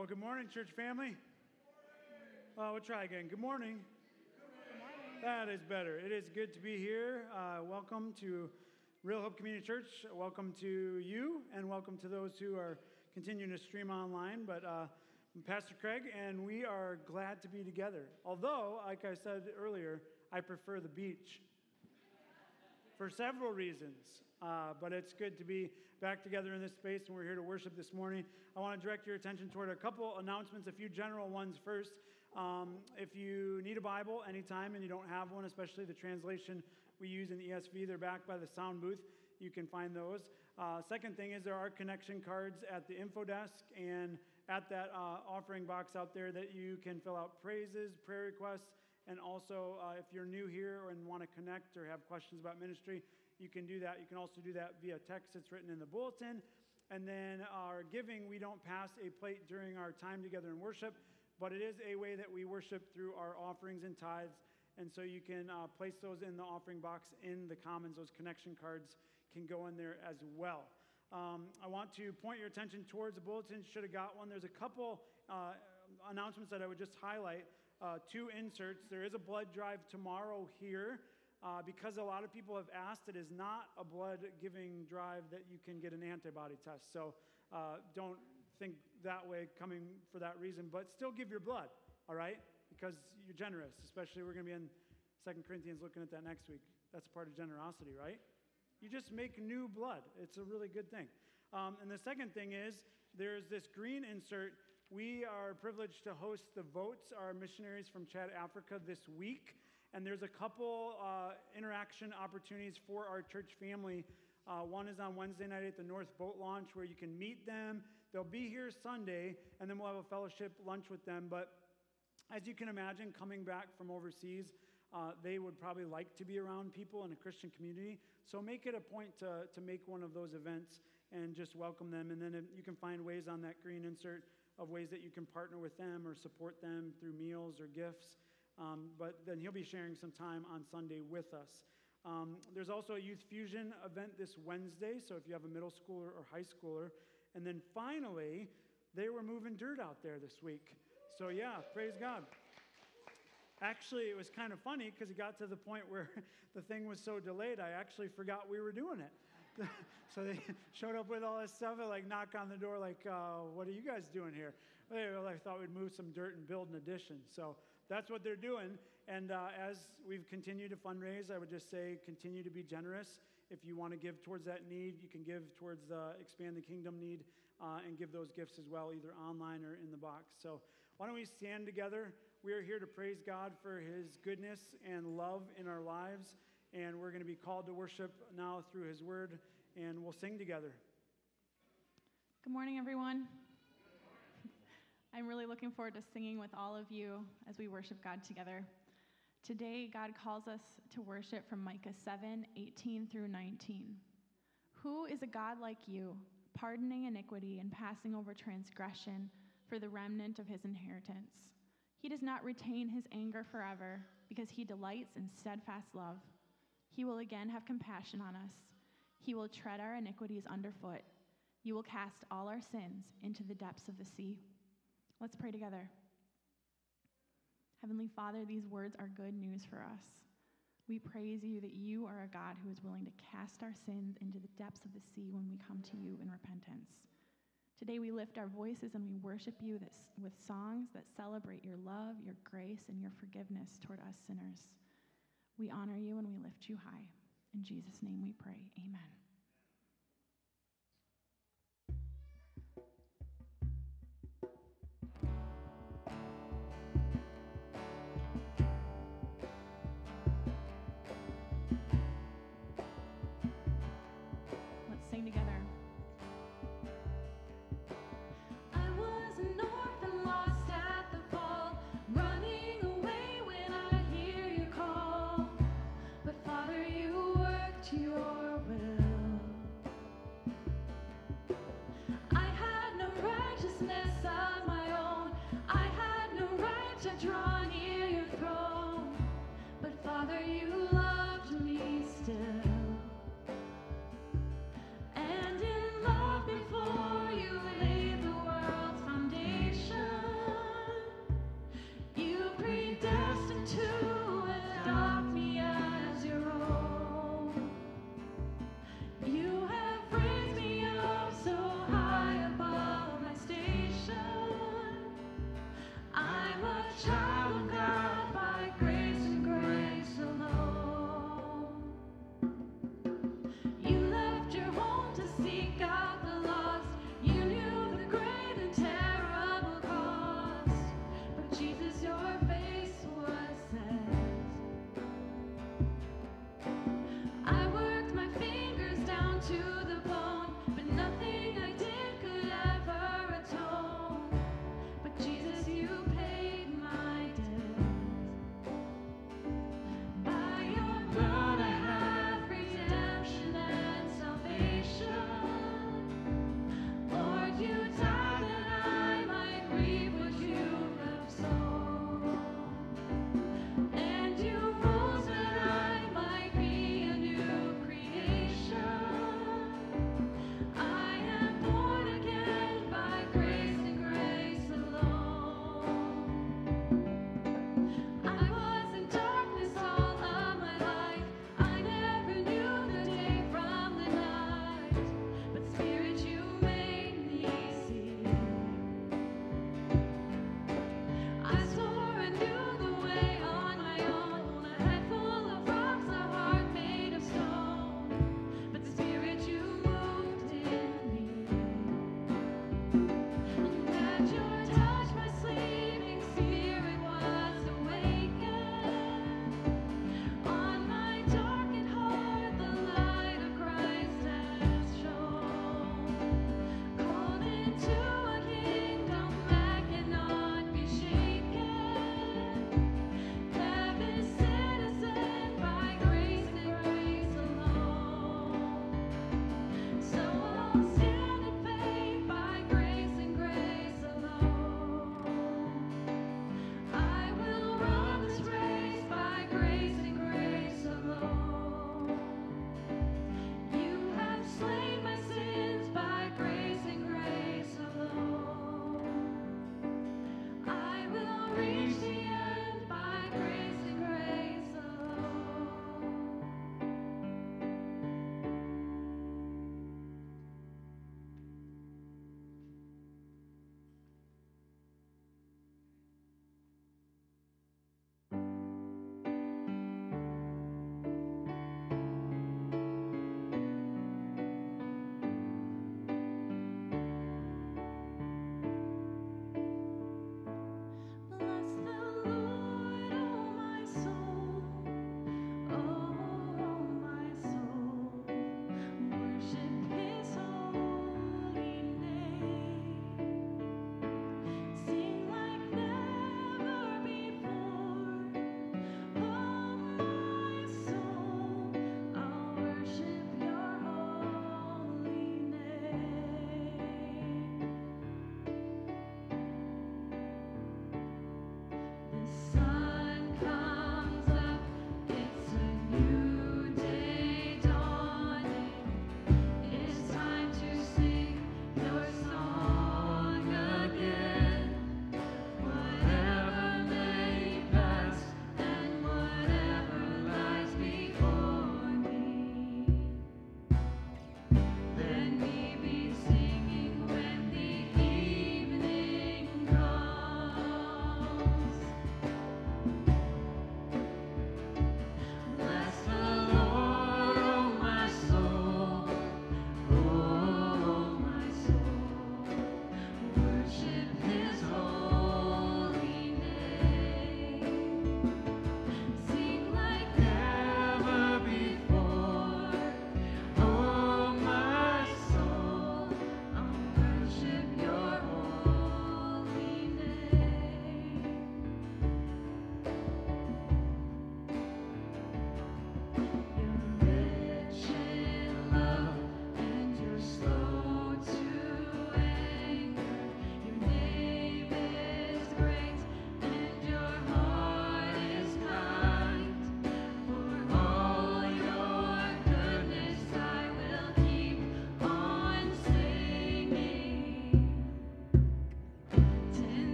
Well, good morning, church family. Uh, we'll try again. Good morning. Good morning. That is better. It is good to be here. Uh, welcome to Real Hope Community Church. Welcome to you, and welcome to those who are continuing to stream online. But uh, I'm Pastor Craig, and we are glad to be together. Although, like I said earlier, I prefer the beach for several reasons. Uh, but it's good to be back together in this space, and we're here to worship this morning. I want to direct your attention toward a couple announcements, a few general ones first. Um, if you need a Bible anytime and you don't have one, especially the translation we use in the ESV, they're back by the sound booth. You can find those. Uh, second thing is there are connection cards at the info desk and at that uh, offering box out there that you can fill out praises, prayer requests, and also uh, if you're new here and want to connect or have questions about ministry, you can do that. You can also do that via text. It's written in the bulletin. And then our giving, we don't pass a plate during our time together in worship, but it is a way that we worship through our offerings and tithes. And so you can uh, place those in the offering box in the Commons. Those connection cards can go in there as well. Um, I want to point your attention towards the bulletin. Should have got one. There's a couple uh, announcements that I would just highlight. Uh, two inserts. There is a blood drive tomorrow here uh, because a lot of people have asked, it is not a blood giving drive that you can get an antibody test. So uh, don't think that way coming for that reason, but still give your blood, all right? Because you're generous, especially we're going to be in Second Corinthians looking at that next week. That's part of generosity, right? You just make new blood. It's a really good thing. Um, and the second thing is there's this green insert. We are privileged to host the Votes, our missionaries from Chad, Africa, this week. And there's a couple uh, interaction opportunities for our church family. Uh, one is on Wednesday night at the North Boat Launch where you can meet them. They'll be here Sunday, and then we'll have a fellowship lunch with them. But as you can imagine, coming back from overseas, uh, they would probably like to be around people in a Christian community. So make it a point to, to make one of those events and just welcome them. And then you can find ways on that green insert of ways that you can partner with them or support them through meals or gifts. Um, but then he'll be sharing some time on Sunday with us. Um, there's also a Youth Fusion event this Wednesday, so if you have a middle schooler or high schooler. And then finally, they were moving dirt out there this week. So, yeah, praise God. Actually, it was kind of funny because it got to the point where the thing was so delayed, I actually forgot we were doing it. so they showed up with all this stuff and like knock on the door like uh, what are you guys doing here they like, thought we'd move some dirt and build an addition so that's what they're doing. And uh, as we've continued to fundraise, I would just say continue to be generous. If you want to give towards that need, you can give towards the expand the kingdom need uh, and give those gifts as well, either online or in the box. So why don't we stand together? We are here to praise God for his goodness and love in our lives. And we're going to be called to worship now through his word, and we'll sing together. Good morning, everyone. I'm really looking forward to singing with all of you as we worship God together. Today, God calls us to worship from Micah 7 18 through 19. Who is a God like you, pardoning iniquity and passing over transgression for the remnant of his inheritance? He does not retain his anger forever because he delights in steadfast love. He will again have compassion on us. He will tread our iniquities underfoot. You will cast all our sins into the depths of the sea. Let's pray together. Heavenly Father, these words are good news for us. We praise you that you are a God who is willing to cast our sins into the depths of the sea when we come to you in repentance. Today we lift our voices and we worship you with songs that celebrate your love, your grace, and your forgiveness toward us sinners. We honor you and we lift you high. In Jesus' name we pray. Amen. Your will.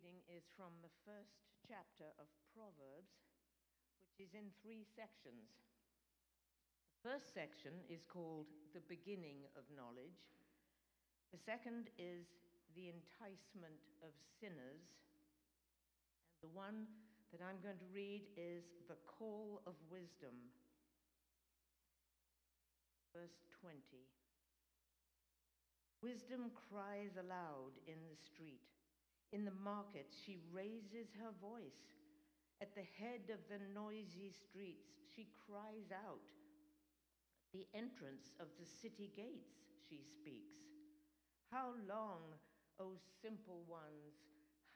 Reading is from the first chapter of Proverbs, which is in three sections. The first section is called The Beginning of Knowledge. The second is The Enticement of Sinners. And the one that I'm going to read is The Call of Wisdom. Verse 20. Wisdom cries aloud in the street. In the market, she raises her voice. At the head of the noisy streets, she cries out. The entrance of the city gates, she speaks. How long, O simple ones,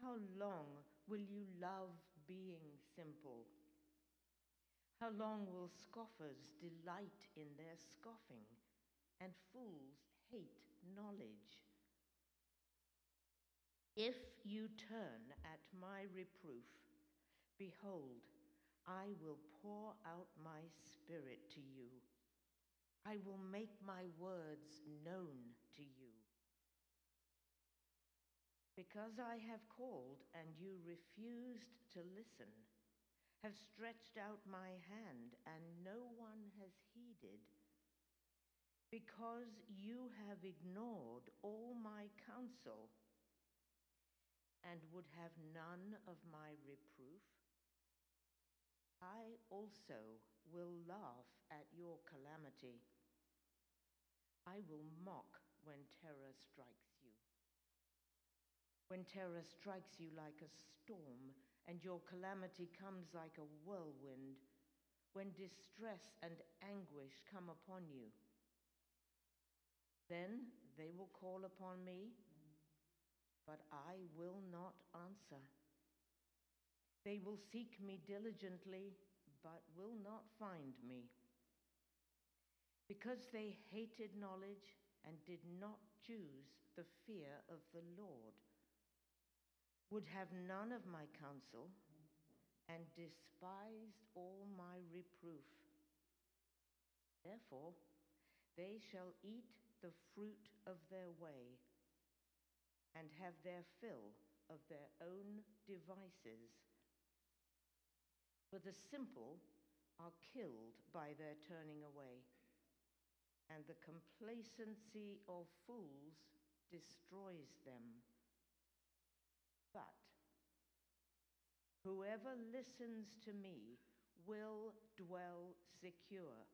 how long will you love being simple? How long will scoffers delight in their scoffing and fools hate knowledge? If you turn at my reproof, behold, I will pour out my spirit to you. I will make my words known to you. Because I have called and you refused to listen, have stretched out my hand and no one has heeded, because you have ignored all my counsel and would have none of my reproof, I also will laugh at your calamity. I will mock when terror strikes you. When terror strikes you like a storm and your calamity comes like a whirlwind, when distress and anguish come upon you, then they will call upon me, but I will not answer. They will seek me diligently, but will not find me. Because they hated knowledge and did not choose the fear of the Lord, would have none of my counsel, and despised all my reproof. Therefore, they shall eat the fruit of their way and have their fill of their own devices. For the simple are killed by their turning away, and the complacency of fools destroys them. But whoever listens to me will dwell secure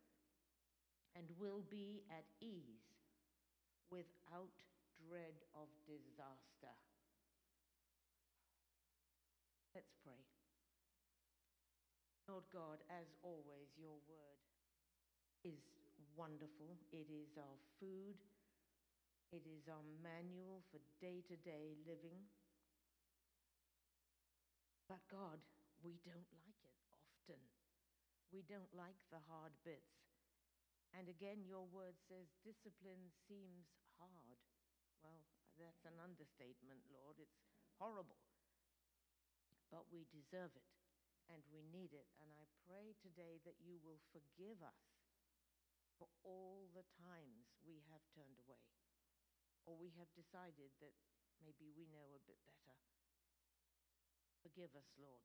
and will be at ease without dread of disaster. Let's pray. Lord God, as always, your word is wonderful. It is our food, it is our manual for day to day living. But God, we don't like it often. We don't like the hard bits. And again, your word says discipline seems hard. Well, that's an understatement, Lord. It's horrible. But we deserve it and we need it. And I pray today that you will forgive us for all the times we have turned away or we have decided that maybe we know a bit better. Forgive us, Lord.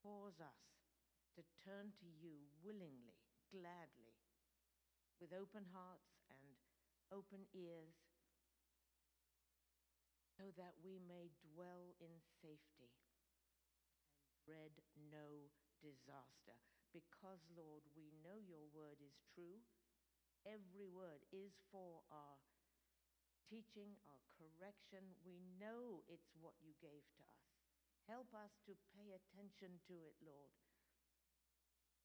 Cause us to turn to you willingly, gladly, with open hearts and open ears, so that we may dwell in safety and dread no disaster. Because, Lord, we know your word is true. Every word is for our teaching, our correction. We know it's what you gave to us. Help us to pay attention to it, Lord.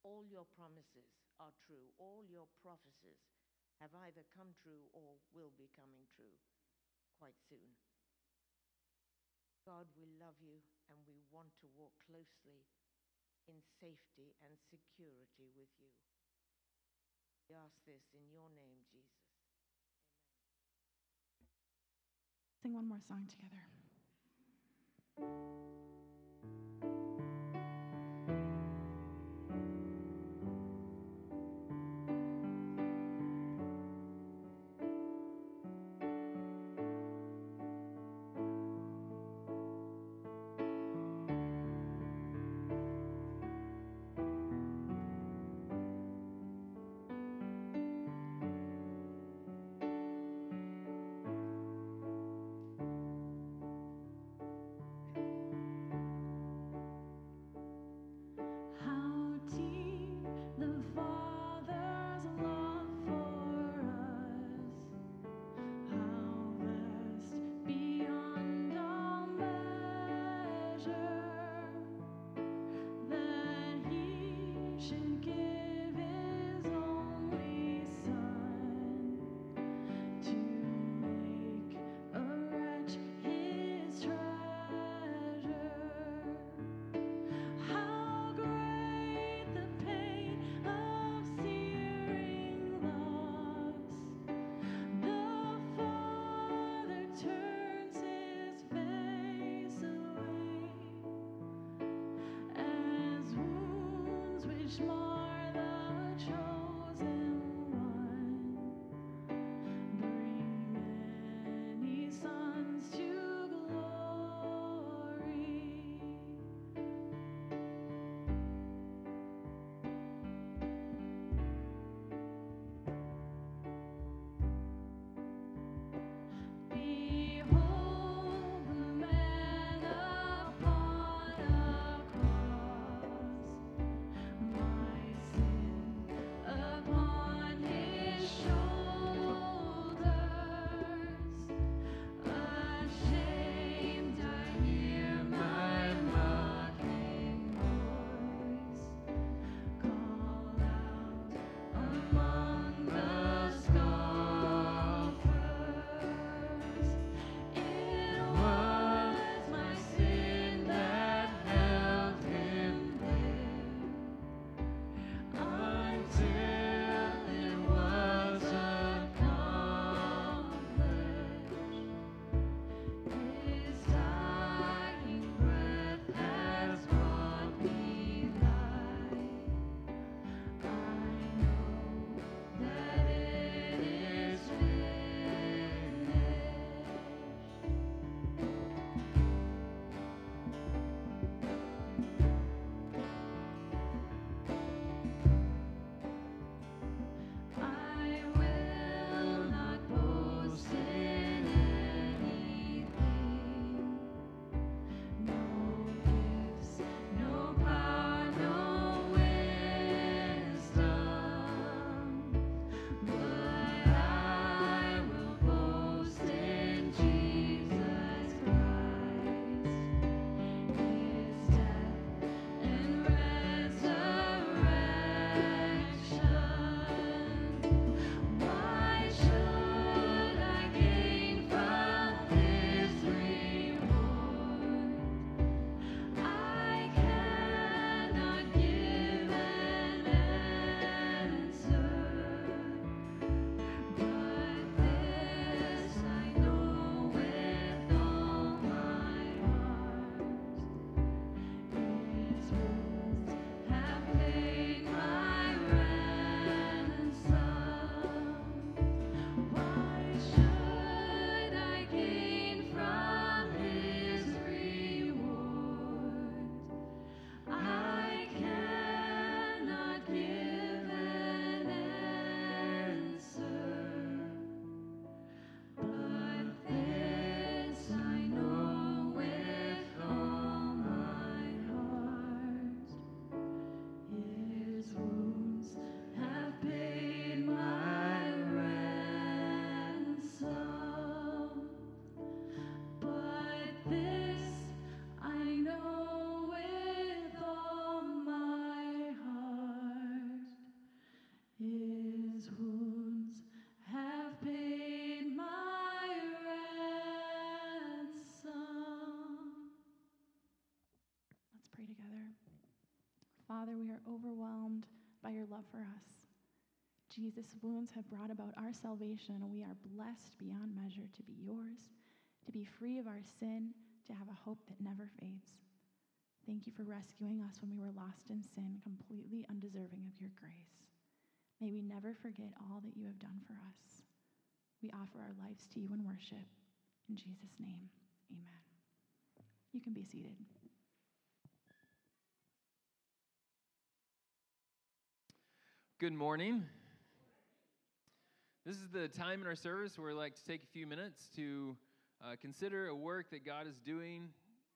All your promises are true. All your prophecies have either come true or will be coming true quite soon. God, we love you and we want to walk closely in safety and security with you. We ask this in your name, Jesus. Amen. Sing one more song together. Jesus' wounds have brought about our salvation, and we are blessed beyond measure to be yours, to be free of our sin, to have a hope that never fades. Thank you for rescuing us when we were lost in sin, completely undeserving of your grace. May we never forget all that you have done for us. We offer our lives to you in worship. In Jesus' name, amen. You can be seated. Good morning. This is the time in our service where we like to take a few minutes to uh, consider a work that God is doing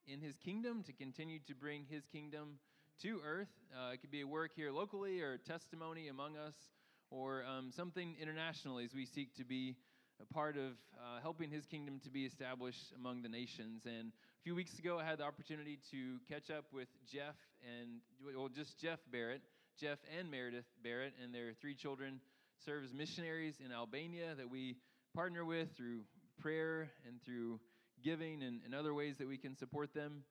in His kingdom to continue to bring His kingdom to earth. Uh, it could be a work here locally or testimony among us or um, something internationally as we seek to be a part of uh, helping His kingdom to be established among the nations. And a few weeks ago, I had the opportunity to catch up with Jeff and, well, just Jeff Barrett. Jeff and Meredith Barrett and their three children serve as missionaries in Albania that we partner with through prayer and through giving and, and other ways that we can support them.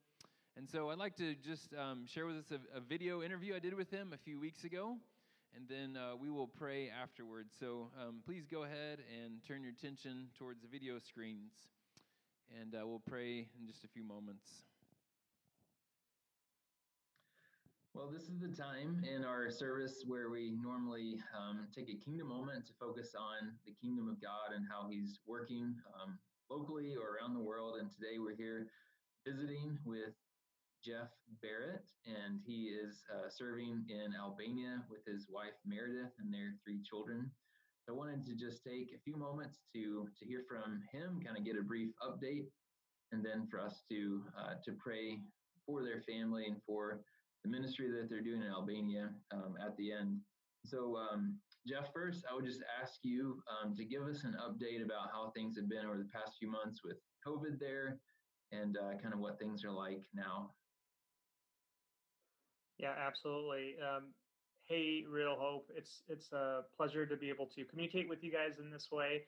And so I'd like to just um, share with us a, a, video interview I did with them a few weeks ago, and then uh, we will pray afterwards. So um, please go ahead and turn your attention towards the video screens, and uh, we'll pray in just a few moments. Well, this is the time in our service where we normally um, take a kingdom moment to focus on the kingdom of God and how He's working um, locally or around the world. And today we're here visiting with Jeff Barrett, and he is uh, serving in Albania with his wife Meredith and their three children. I wanted to just take a few moments to to hear from him, kind of get a brief update, and then for us to uh, to pray for their family and for the ministry that they're doing in Albania um, at the end. So, um, Jeff, first, I would just ask you um, to give us an update about how things have been over the past few months with COVID there and uh, kind of what things are like now. Yeah, absolutely. Um, hey, Real Hope, it's it's a pleasure to be able to communicate with you guys in this way.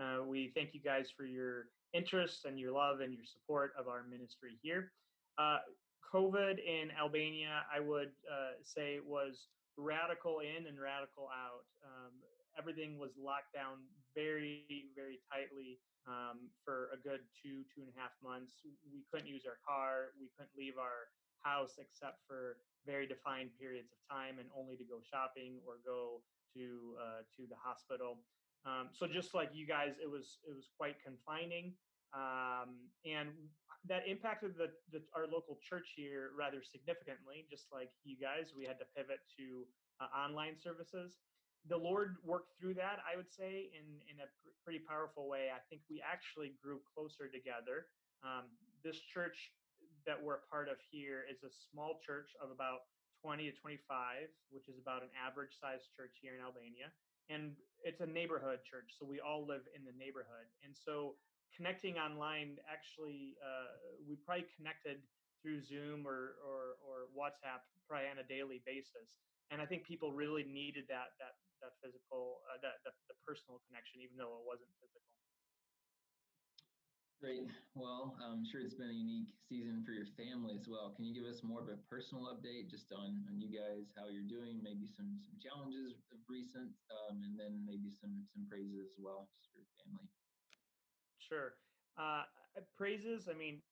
Uh, we thank you guys for your interest and your love and your support of our ministry here. Uh, COVID in Albania, I would uh, say, was radical in and radical out. Um, everything was locked down very, very tightly um, for a good two, two and a half months. We couldn't use our car. We couldn't leave our house except for very defined periods of time and only to go shopping or go to uh, to the hospital. Um, so just like you guys, it was it was quite confining, um, and that impacted the, the, our local church here rather significantly. Just like you guys, we had to pivot to uh, online services. The Lord worked through that, I would say, in in a pr- pretty powerful way. I think we actually grew closer together. Um, this church that we're a part of here is a small church of about 20 to 25, which is about an average sized church here in Albania. And it's a neighborhood church, so we all live in the neighborhood. And so connecting online, actually, uh, we probably connected through Zoom or, or, or WhatsApp probably on a daily basis. And I think people really needed that that that physical, uh, that, the personal connection, even though it wasn't physical. Great. Well, I'm sure it's been a unique season for your family as well. Can you give us more of a personal update just on, on you guys, how you're doing, maybe some some challenges of recent, um, and then maybe some some praises as well, just for your family. Sure. Uh, praises. I mean,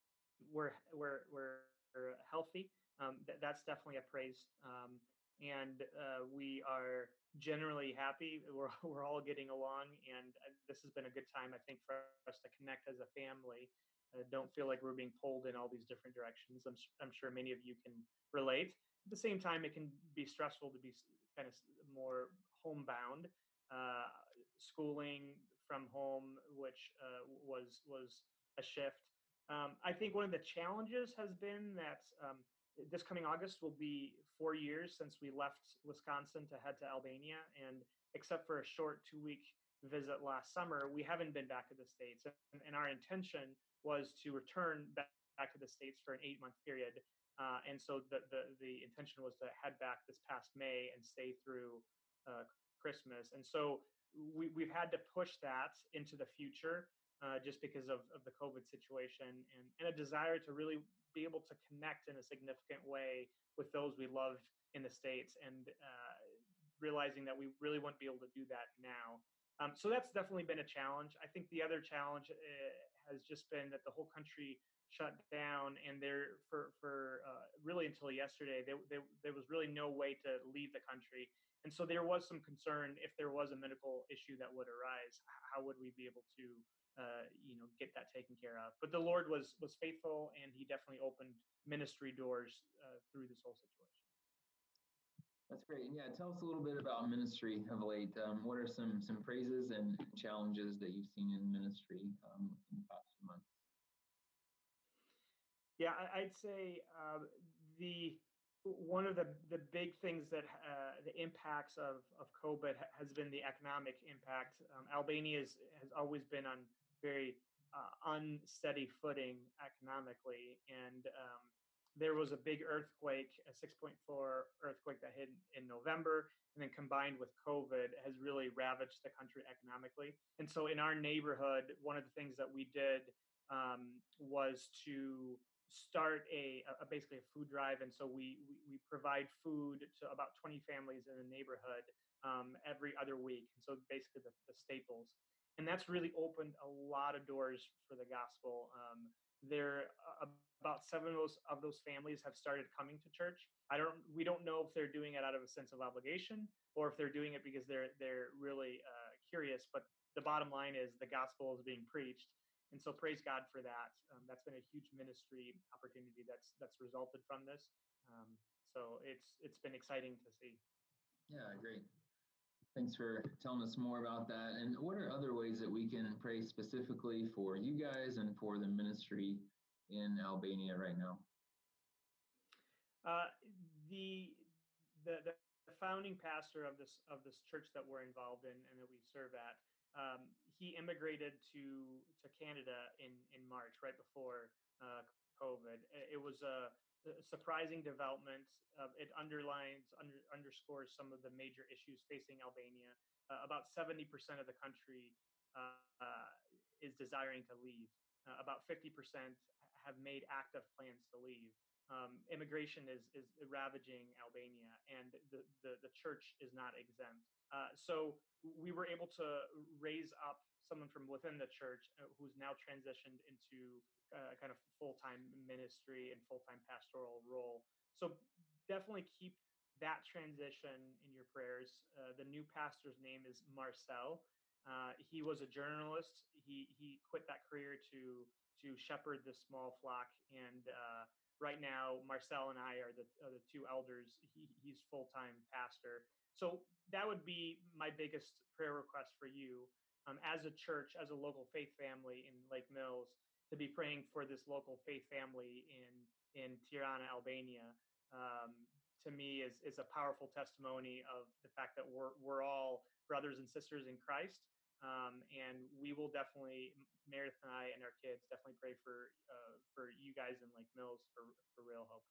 we're we're we're healthy. Um, th- that's definitely a praise. Um, and uh, we are generally happy. We're we're all getting along, and uh, this has been a good time, I think, for us to connect as a family. Uh, don't feel like we're being pulled in all these different directions. I'm I'm sure many of you can relate. At the same time, it can be stressful to be kind of more homebound. Uh, schooling from home, which uh, was was a shift. Um, I think one of the challenges has been that um, this coming August will be four years since we left Wisconsin to head to Albania. And except for a short two week visit last summer, we haven't been back to the States. And, and our intention was to return back, back to the States for an eight month period. Uh, and so the, the, the intention was to head back this past May and stay through uh, Christmas. And so we, we've had to push that into the future uh, just because of, of the COVID situation and, and a desire to really be able to connect in a significant way with those we love in the States and uh, realizing that we really wouldn't be able to do that now. Um, so that's definitely been a challenge. I think the other challenge uh, has just been that the whole country shut down and there for, for uh, really until yesterday, there, there, there was really no way to leave the country. And so there was some concern if there was a medical issue that would arise, how would we be able to uh, you know get that taken care of. But the Lord was was faithful, and He definitely opened ministry doors uh, through this whole situation. That's great. And yeah, tell us a little bit about ministry of late. Um, what are some some praises and challenges that you've seen in ministry um, in the past few months? Yeah, I'd say uh, the one of the, the big things that uh, the impacts of, of COVID has been the economic impact. Um, Albania is, has always been on very uh, unsteady footing economically. And um, there was a big earthquake, a 6.4 earthquake that hit in November, and then combined with COVID has really ravaged the country economically. And so in our neighborhood, one of the things that we did um, was to start a, a, basically a food drive and so we, we, we provide food to about 20 families in the neighborhood um, every other week and so basically the, the staples and that's really opened a lot of doors for the gospel. Um, there, uh, about seven of those of those families have started coming to church. I don't, we don't know if they're doing it out of a sense of obligation or if they're doing it because they're they're really uh, curious. But the bottom line is the gospel is being preached, and so praise God for that. Um, that's been a huge ministry opportunity that's that's resulted from this. Um, so it's it's been exciting to see. Yeah, great. Thanks for telling us more about that. And what are other ways that we can pray specifically for you guys and for the ministry in Albania right now? Uh, the, the the founding pastor of this of this church that we're involved in and that we serve at, um, he immigrated to to Canada in in March, right before uh, COVID. It was a surprising development. Uh, it underlines, under, underscores some of the major issues facing Albania. Uh, about 70% of the country uh, is desiring to leave. Uh, about 50% have made active plans to leave. Um, immigration is, is ravaging Albania, and the, the, the church is not exempt. Uh, so we were able to raise up someone from within the church uh, who's now transitioned into a kind of full-time ministry and full-time pastoral role. So definitely keep that transition in your prayers. Uh, the new pastor's name is Marcel. Uh, he was a journalist. He he quit that career to to shepherd the small flock, and uh, right now Marcel and I are the, are the two elders. He, he's full time pastor. So that would be my biggest prayer request for you um, as a church, as a local faith family in Lake Mills, to be praying for this local faith family in in Tirana, Albania. Um, to me, is is a powerful testimony of the fact that we're we're all brothers and sisters in Christ, um, and we will definitely Meredith and I and our kids definitely pray for uh, for you guys in Lake Mills for for Real Hope.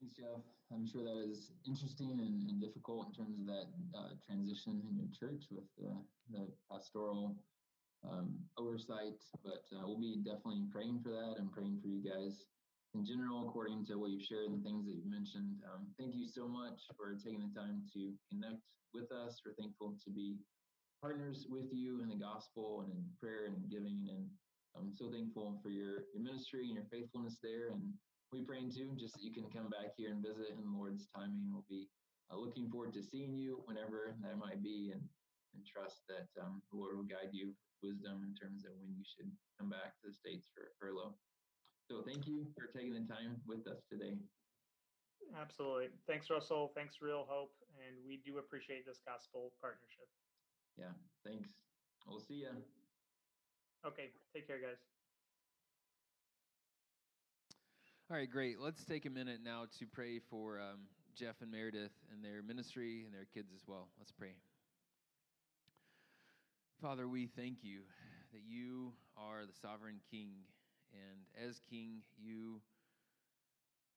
Thanks, Jeff. I'm sure that is interesting and, and difficult in terms of that uh, transition in your church with the, the pastoral um, oversight, but uh, we'll be definitely praying for that and praying for you guys in general, according to what you've shared and things that you've mentioned. Um, thank you so much for taking the time to connect with us. We're thankful to be partners with you in the gospel and in prayer and in giving. And I'm so thankful for your, your ministry and your faithfulness there. And we praying too, just that you can come back here and visit in the Lord's timing. We'll be uh, looking forward to seeing you whenever that might be and, and trust that um, the Lord will guide you with wisdom in terms of when you should come back to the States for a furlough. So thank you for taking the time with us today. Absolutely. Thanks, Russell. Thanks, Real Hope. And we do appreciate this gospel partnership. Yeah, thanks. We'll see ya. Okay, take care, guys. All right, great. Let's take a minute now to pray for um, Jeff and Meredith and their ministry and their kids as well. Let's pray. Father, we thank you that you are the sovereign King, and as King, you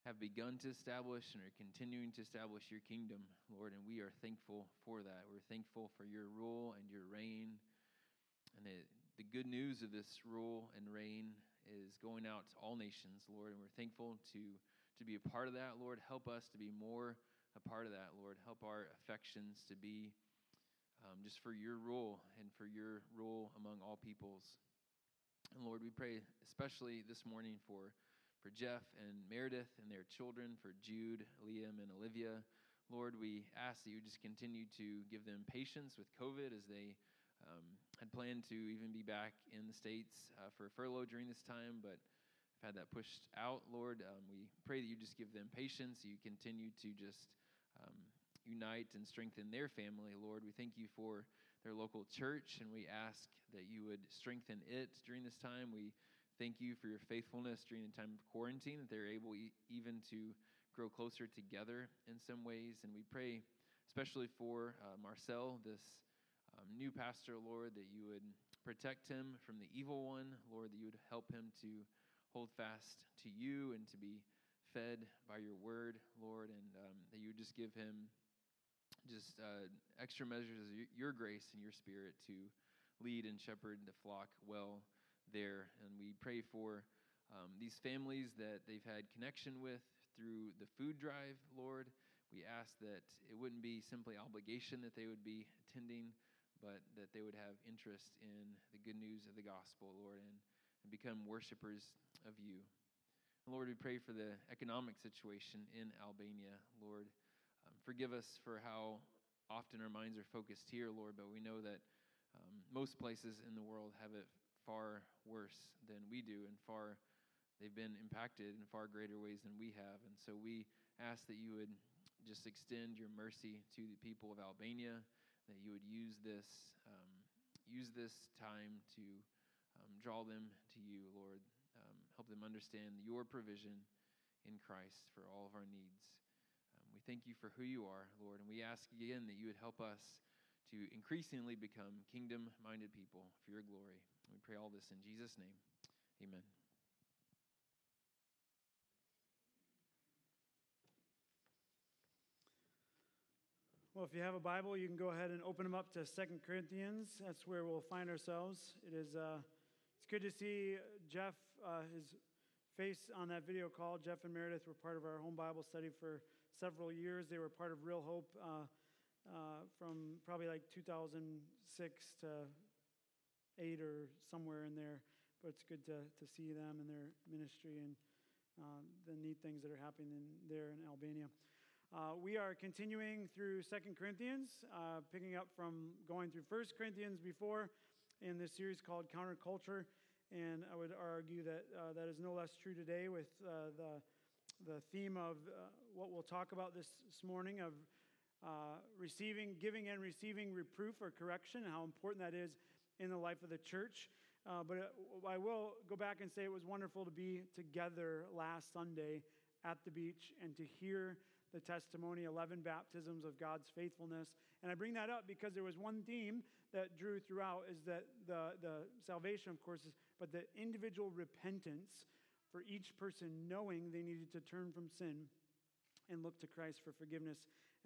have begun to establish and are continuing to establish your kingdom, Lord, and we are thankful for that. We're thankful for your rule and your reign, and the, the good news of this rule and reign is going out to all nations, Lord, and we're thankful to to be a part of that, Lord. Help us to be more a part of that, Lord. Help our affections to be um, just for your rule and for your rule among all peoples. And Lord, we pray especially this morning for for Jeff and Meredith and their children, for Jude, Liam, and Olivia. Lord, we ask that you just continue to give them patience with COVID as they um, had planned to even be back in the States uh, for a furlough during this time, but have had that pushed out. Lord, um, we pray that you just give them patience. You continue to just um, unite and strengthen their family. Lord, we thank you for their local church, and we ask that you would strengthen it during this time. We thank you for your faithfulness during the time of quarantine, that they're able e- even to grow closer together in some ways. And we pray, especially for uh, Marcel, this um, new pastor, Lord, that you would protect him from the evil one, Lord, that you would help him to hold fast to you and to be fed by your word, Lord, and um, that you would just give him just uh, extra measures of your grace and your spirit to lead and shepherd the flock well there. And we pray for um, these families that they've had connection with through the food drive, Lord. We ask that it wouldn't be simply obligation that they would be attending, but that they would have interest in the good news of the gospel, Lord, and, and become worshipers of you. Lord, we pray for the economic situation in Albania, Lord. Um, forgive us for how often our minds are focused here, Lord, but we know that um, most places in the world have it far worse than we do and far they've been impacted in far greater ways than we have. And so we ask that you would just extend your mercy to the people of Albania, that you would use this, um, use this time to um, draw them to you, Lord. Um, help them understand your provision in Christ for all of our needs. Um, we thank you for who you are, Lord, and we ask again that you would help us to increasingly become kingdom minded people for your glory. We pray all this in Jesus' name. Amen. Well, if you have a Bible, you can go ahead and open them up to Second Corinthians. That's where we'll find ourselves. It is uh, it's good to see Jeff, uh, his face on that video call. Jeff and Meredith were part of our home Bible study for several years. They were part of Real Hope uh, uh from probably like 2006 to eight or somewhere in there. But it's good to, to see them and their ministry and uh, the neat things that are happening in, there in Albania. Uh, we are continuing through Second Corinthians, uh, picking up from going through First Corinthians before in this series called Counterculture. And I would argue that uh, that is no less true today with uh, the, the theme of uh, what we'll talk about this, this morning of receiving, giving and receiving reproof or correction, and how important that is in the life of the church. Uh, but uh, I will go back and say it was wonderful to be together last Sunday at the beach and to hear the testimony, 11 baptisms of God's faithfulness. And I bring that up because there was one theme that drew throughout is that the, the salvation, of course, is, but the individual repentance for each person knowing they needed to turn from sin and look to Christ for forgiveness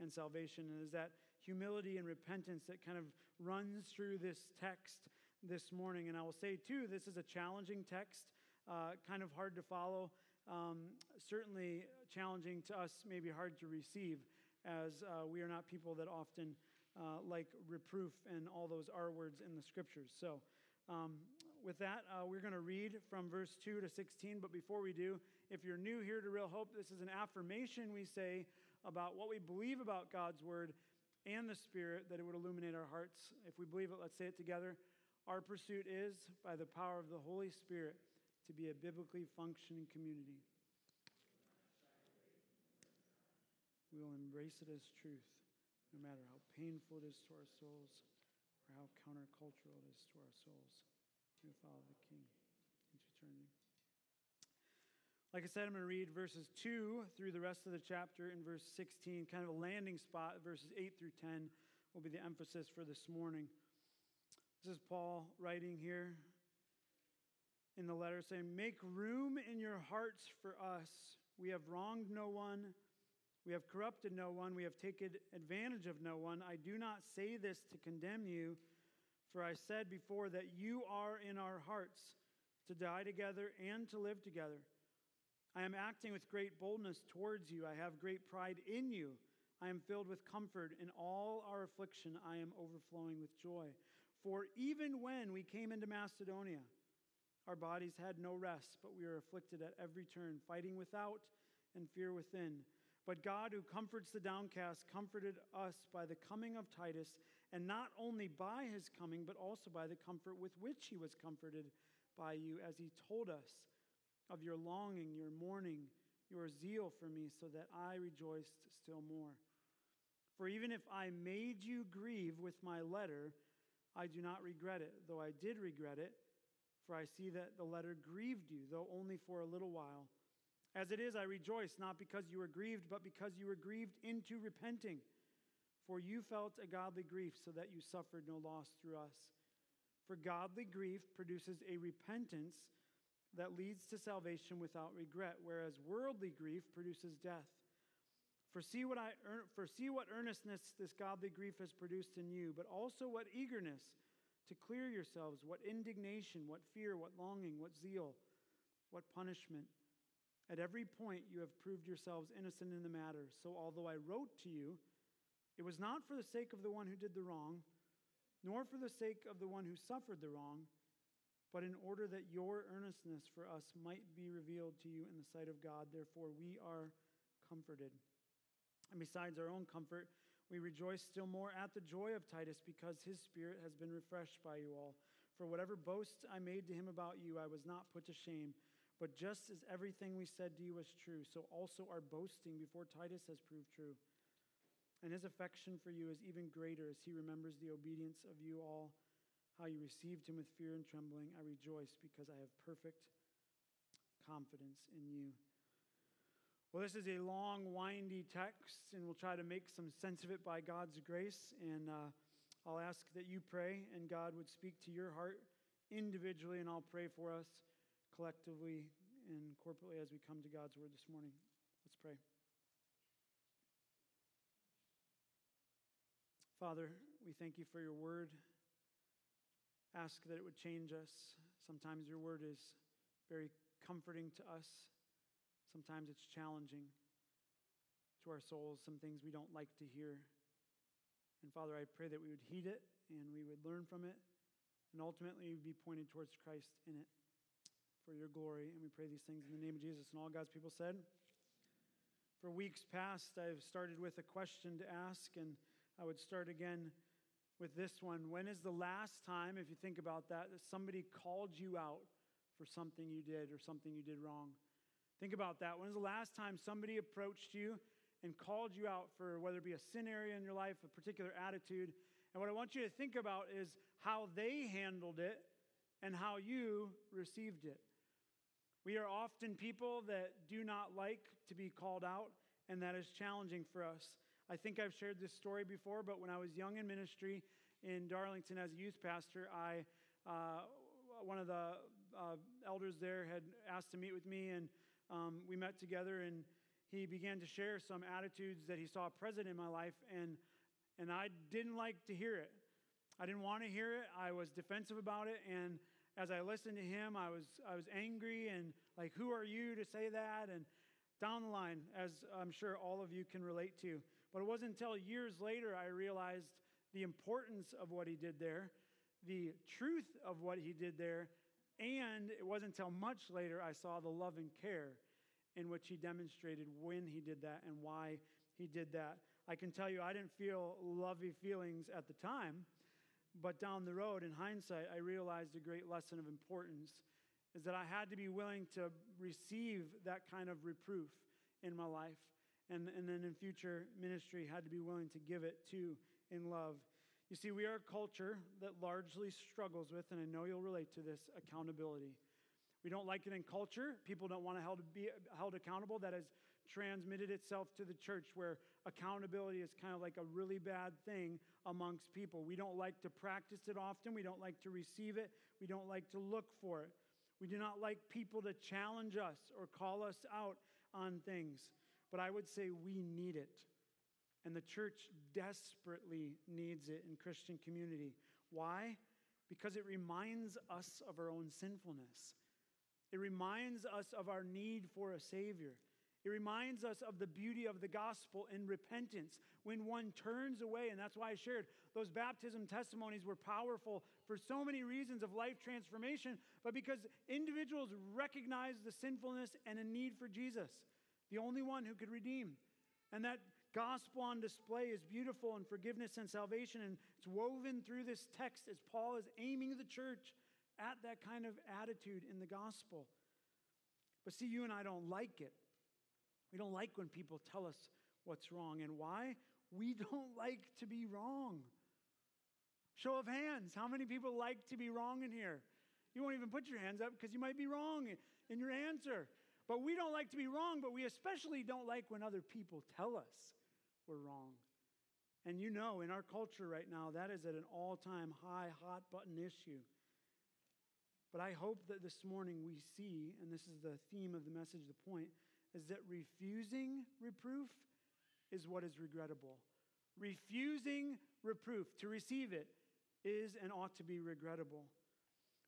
and salvation. And is that humility and repentance that kind of runs through this text this morning. And I will say, too, this is a challenging text, uh, kind of hard to follow um, certainly challenging to us, maybe hard to receive, as uh, we are not people that often uh, like reproof and all those R words in the scriptures. So, um, with that, uh, we're going to read from verse 2 to 16. But before we do, if you're new here to Real Hope, this is an affirmation we say about what we believe about God's Word and the Spirit, that it would illuminate our hearts. If we believe it, let's say it together. Our pursuit is, by the power of the Holy Spirit, to be a biblically functioning community. We will embrace it as truth, no matter how painful it is to our souls or how countercultural it is to our souls. We follow the King. Like I said, I'm going to read verses 2 through the rest of the chapter in verse 16, kind of a landing spot. Verses 8 through 10 will be the emphasis for this morning. This is Paul writing here in the letter saying, Make room in your hearts for us. We have wronged no one. We have corrupted no one. We have taken advantage of no one. I do not say this to condemn you, for I said before that you are in our hearts to die together and to live together. I am acting with great boldness towards you. I have great pride in you. I am filled with comfort. In all our affliction, I am overflowing with joy. For even when we came into Macedonia, our bodies had no rest, but we were afflicted at every turn, fighting without and fear within. But God, who comforts the downcast, comforted us by the coming of Titus, and not only by his coming, but also by the comfort with which he was comforted by you, as he told us of your longing, your mourning, your zeal for me, so that I rejoiced still more. For even if I made you grieve with my letter, I do not regret it, though I did regret it for I see that the letter grieved you, though only for a little while. As it is, I rejoice, not because you were grieved, but because you were grieved into repenting. For you felt a godly grief, so that you suffered no loss through us. For godly grief produces a repentance that leads to salvation without regret, whereas worldly grief produces death. For see what I for see what earnestness this godly grief has produced in you, but also what eagerness to clear yourselves what indignation, what fear, what longing, what zeal, what punishment. At every point, you have proved yourselves innocent in the matter. So, although I wrote to you, it was not for the sake of the one who did the wrong, nor for the sake of the one who suffered the wrong, but in order that your earnestness for us might be revealed to you in the sight of God. Therefore, we are comforted. And besides our own comfort, we rejoice still more at the joy of Titus because his spirit has been refreshed by you all. For whatever boast I made to him about you, I was not put to shame. But just as everything we said to you was true, so also our boasting before Titus has proved true. And his affection for you is even greater as he remembers the obedience of you all, how you received him with fear and trembling. I rejoice because I have perfect confidence in you. Well, this is a long, windy text, and we'll try to make some sense of it by God's grace. And uh, I'll ask that you pray, and God would speak to your heart individually, and I'll pray for us collectively and corporately as we come to God's word this morning. Let's pray. Father, we thank you for your word. Ask that it would change us. Sometimes your word is very comforting to us, sometimes it's challenging to our souls, some things we don't like to hear. And Father, I pray that we would heed it and we would learn from it, and ultimately be pointed towards Christ in it for your glory. And we pray these things in the name of Jesus. And all God's people said, For weeks past, I've started with a question to ask, and I would start again with this one. When is the last time, if you think about that, that somebody called you out for something you did or something you did wrong? Think about that. When is the last time somebody approached you and called you out for whether it be a sin area in your life, a particular attitude? And what I want you to think about is how they handled it and how you received it. We are often people that do not like to be called out, and that is challenging for us. I think I've shared this story before, but when I was young in ministry in Darlington as a youth pastor, I uh, one of the uh, elders there had asked to meet with me, and um, we met together, and he began to share some attitudes that he saw present in my life, and and I didn't like to hear it. I didn't want to hear it. I was defensive about it, and as I listened to him, I was I was angry and like, who are you to say that? And down the line, as I'm sure all of you can relate to. But it wasn't until years later I realized the importance of what he did there, the truth of what he did there, and it wasn't until much later I saw the love and care in which he demonstrated when he did that and why he did that. I can tell you, I didn't feel lovey feelings at the time, but down the road, in hindsight, I realized a great lesson of importance is that I had to be willing to receive that kind of reproof in my life and, and then in future ministry had to be willing to give it to in love. You see, we are a culture that largely struggles with, and I know you'll relate to this, accountability. We don't like it in culture. People don't want to be held accountable. That has transmitted itself to the church where accountability is kind of like a really bad thing amongst people. We don't like to practice it often. We don't like to receive it. We don't like to look for it. We do not like people to challenge us or call us out on things but I would say we need it. And the church desperately needs it in Christian community. Why? Because it reminds us of our own sinfulness. It reminds us of our need for a Savior. It reminds us of the beauty of the gospel and repentance when one turns away. And that's why I shared those baptism testimonies were powerful for so many reasons of life transformation, but because individuals recognize the sinfulness and a need for Jesus the only one who could redeem. And that gospel on display is beautiful in forgiveness and salvation, and it's woven through this text as Paul is aiming the church at that kind of attitude in the gospel. But see, you and I don't like it. We don't like when people tell us what's wrong. And why? We don't like to be wrong. Show of hands. How many people like to be wrong in here? You won't even put your hands up because you might be wrong in your answer. But we don't like to be wrong, but we especially don't like when other people tell us we're wrong. And you know, in our culture right now, that is at an all time high, hot button issue. But I hope that this morning we see, and this is the theme of the message, the point, is that refusing reproof is what is regrettable. Refusing reproof, to receive it, is and ought to be regrettable.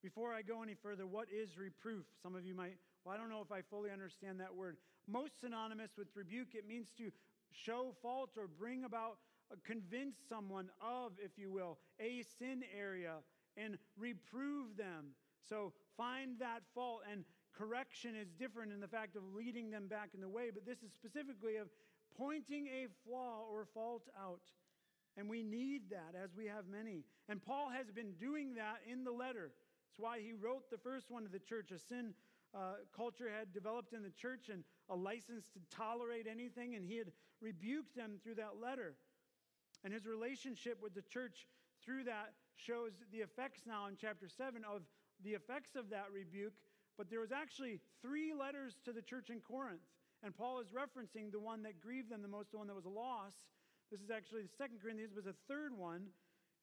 Before I go any further, what is reproof? Some of you might well, I don't know if I fully understand that word. Most synonymous with rebuke, it means to show fault or bring about uh, convince someone of, if you will, a sin area and reprove them. So find that fault. And correction is different in the fact of leading them back in the way, but this is specifically of pointing a flaw or fault out. And we need that as we have many. And Paul has been doing that in the letter. That's why he wrote the first one to the church. A sin uh, culture had developed in the church and a license to tolerate anything, and he had rebuked them through that letter. And his relationship with the church through that shows the effects now in chapter 7 of the effects of that rebuke. But there was actually three letters to the church in Corinth. And Paul is referencing the one that grieved them the most, the one that was a loss. This is actually the second Corinthians, was a third one.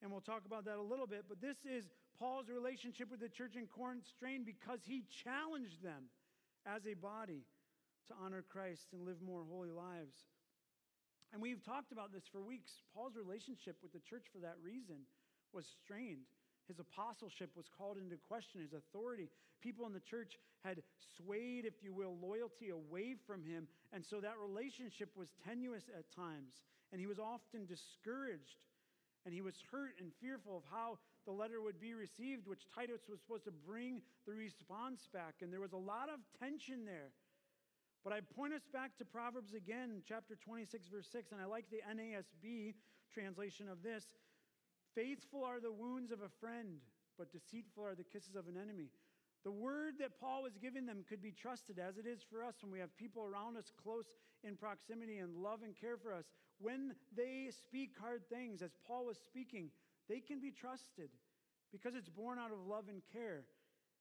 And we'll talk about that a little bit. But this is Paul's relationship with the church in Corinth strained because he challenged them as a body to honor Christ and live more holy lives. And we've talked about this for weeks. Paul's relationship with the church for that reason was strained. His apostleship was called into question, his authority. People in the church had swayed, if you will, loyalty away from him. And so that relationship was tenuous at times. And he was often discouraged. And he was hurt and fearful of how the letter would be received, which Titus was supposed to bring the response back. And there was a lot of tension there. But I point us back to Proverbs again, chapter 26, verse 6, and I like the NASB translation of this. Faithful are the wounds of a friend, but deceitful are the kisses of an enemy. The word that Paul was giving them could be trusted, as it is for us when we have people around us close in proximity and love and care for us. When they speak hard things, as Paul was speaking, they can be trusted because it's born out of love and care.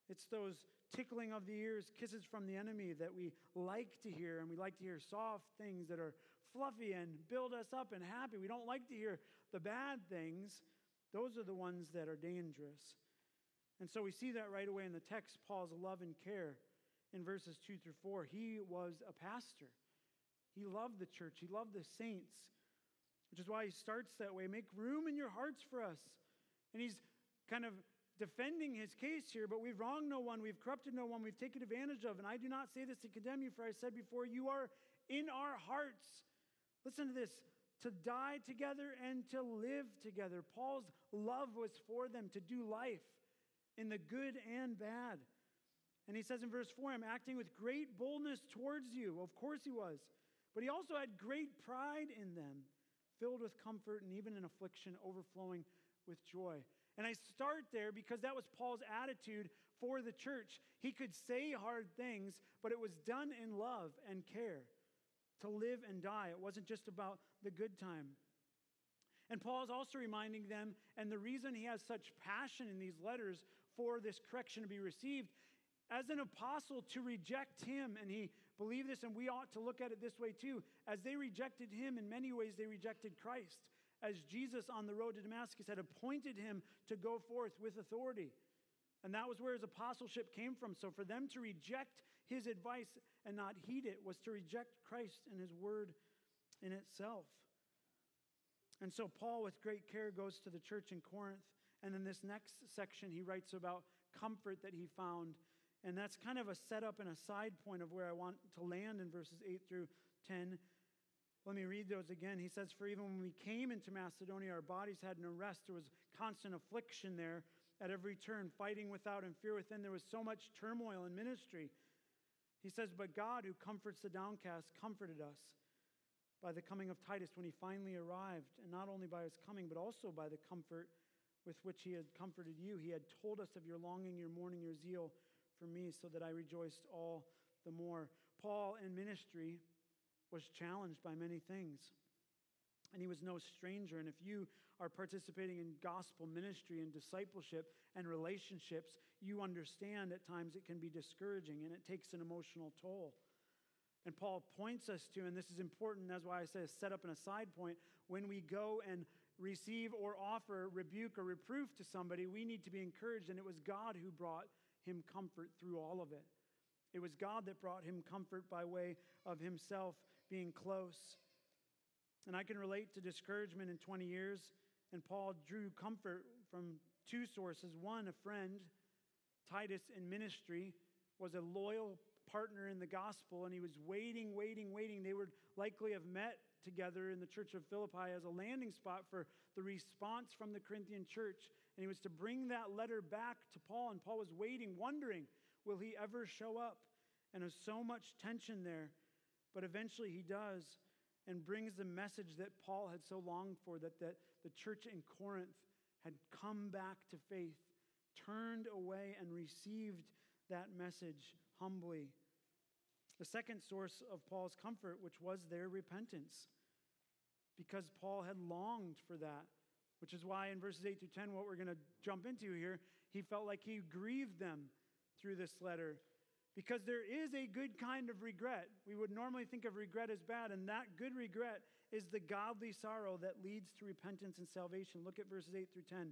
It's those tickling of the ears, kisses from the enemy that we like to hear, and we like to hear soft things that are fluffy and build us up and happy. We don't like to hear the bad things. Those are the ones that are dangerous. And so we see that right away in the text, Paul's love and care in verses 2 through 4. He was a pastor. He loved the church, he loved the saints, which is why he starts that way. Make room in your hearts for us. And he's kind of defending his case here, but we've wronged no one, we've corrupted no one, we've taken advantage of. And I do not say this to condemn you, for I said before, you are in our hearts. Listen to this to die together and to live together. Paul's love was for them to do life in the good and bad. And he says in verse 4, I'm acting with great boldness towards you. Of course he was. But he also had great pride in them, filled with comfort and even in affliction, overflowing with joy. And I start there because that was Paul's attitude for the church. He could say hard things, but it was done in love and care to live and die. It wasn't just about the good time. And Paul is also reminding them, and the reason he has such passion in these letters for this correction to be received, as an apostle to reject him, and he believed this, and we ought to look at it this way too. As they rejected him, in many ways, they rejected Christ as Jesus on the road to Damascus had appointed him to go forth with authority. And that was where his apostleship came from. So for them to reject his advice and not heed it was to reject Christ and his word in itself. And so Paul, with great care, goes to the church in Corinth. And in this next section, he writes about comfort that he found. And that's kind of a setup and a side point of where I want to land in verses 8 through 10. Let me read those again. He says, For even when we came into Macedonia, our bodies had no rest. There was constant affliction there at every turn, fighting without and fear within. There was so much turmoil in ministry. He says, But God, who comforts the downcast, comforted us by the coming of Titus when he finally arrived, and not only by his coming, but also by the comfort with which he had comforted you. He had told us of your longing, your mourning, your zeal for me, so that I rejoiced all the more. Paul in ministry was challenged by many things. And he was no stranger. And if you are participating in gospel ministry and discipleship and relationships, you understand at times it can be discouraging and it takes an emotional toll. And Paul points us to, and this is important, that's why I say set up in a side point, when we go and receive or offer rebuke or reproof to somebody, we need to be encouraged. And it was God who brought him comfort through all of it. It was God that brought him comfort by way of himself being close. And I can relate to discouragement in 20 years. And Paul drew comfort from two sources. One, a friend, Titus in ministry, was a loyal partner in the gospel, and he was waiting, waiting, waiting. They would likely have met together in the church of Philippi as a landing spot for the response from the Corinthian church. And he was to bring that letter back to Paul. And Paul was waiting, wondering, will he ever show up? And there's so much tension there. But eventually he does and brings the message that Paul had so longed for that, that the church in Corinth had come back to faith, turned away, and received that message humbly. The second source of Paul's comfort, which was their repentance, because Paul had longed for that, which is why in verses 8 to 10, what we're going to jump into here, he felt like he grieved them through this letter. Because there is a good kind of regret. We would normally think of regret as bad, and that good regret is the godly sorrow that leads to repentance and salvation. Look at verses 8 through 10.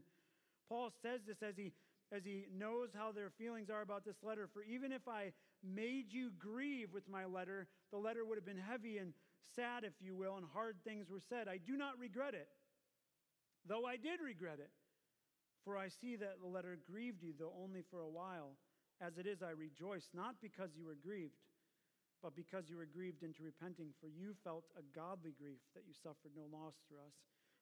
Paul says this as he as he knows how their feelings are about this letter. For even if I made you grieve with my letter, the letter would have been heavy and sad, if you will, and hard things were said. I do not regret it, though I did regret it. For I see that the letter grieved you, though only for a while. As it is, I rejoice, not because you were grieved, but because you were grieved into repenting, for you felt a godly grief that you suffered no loss through us.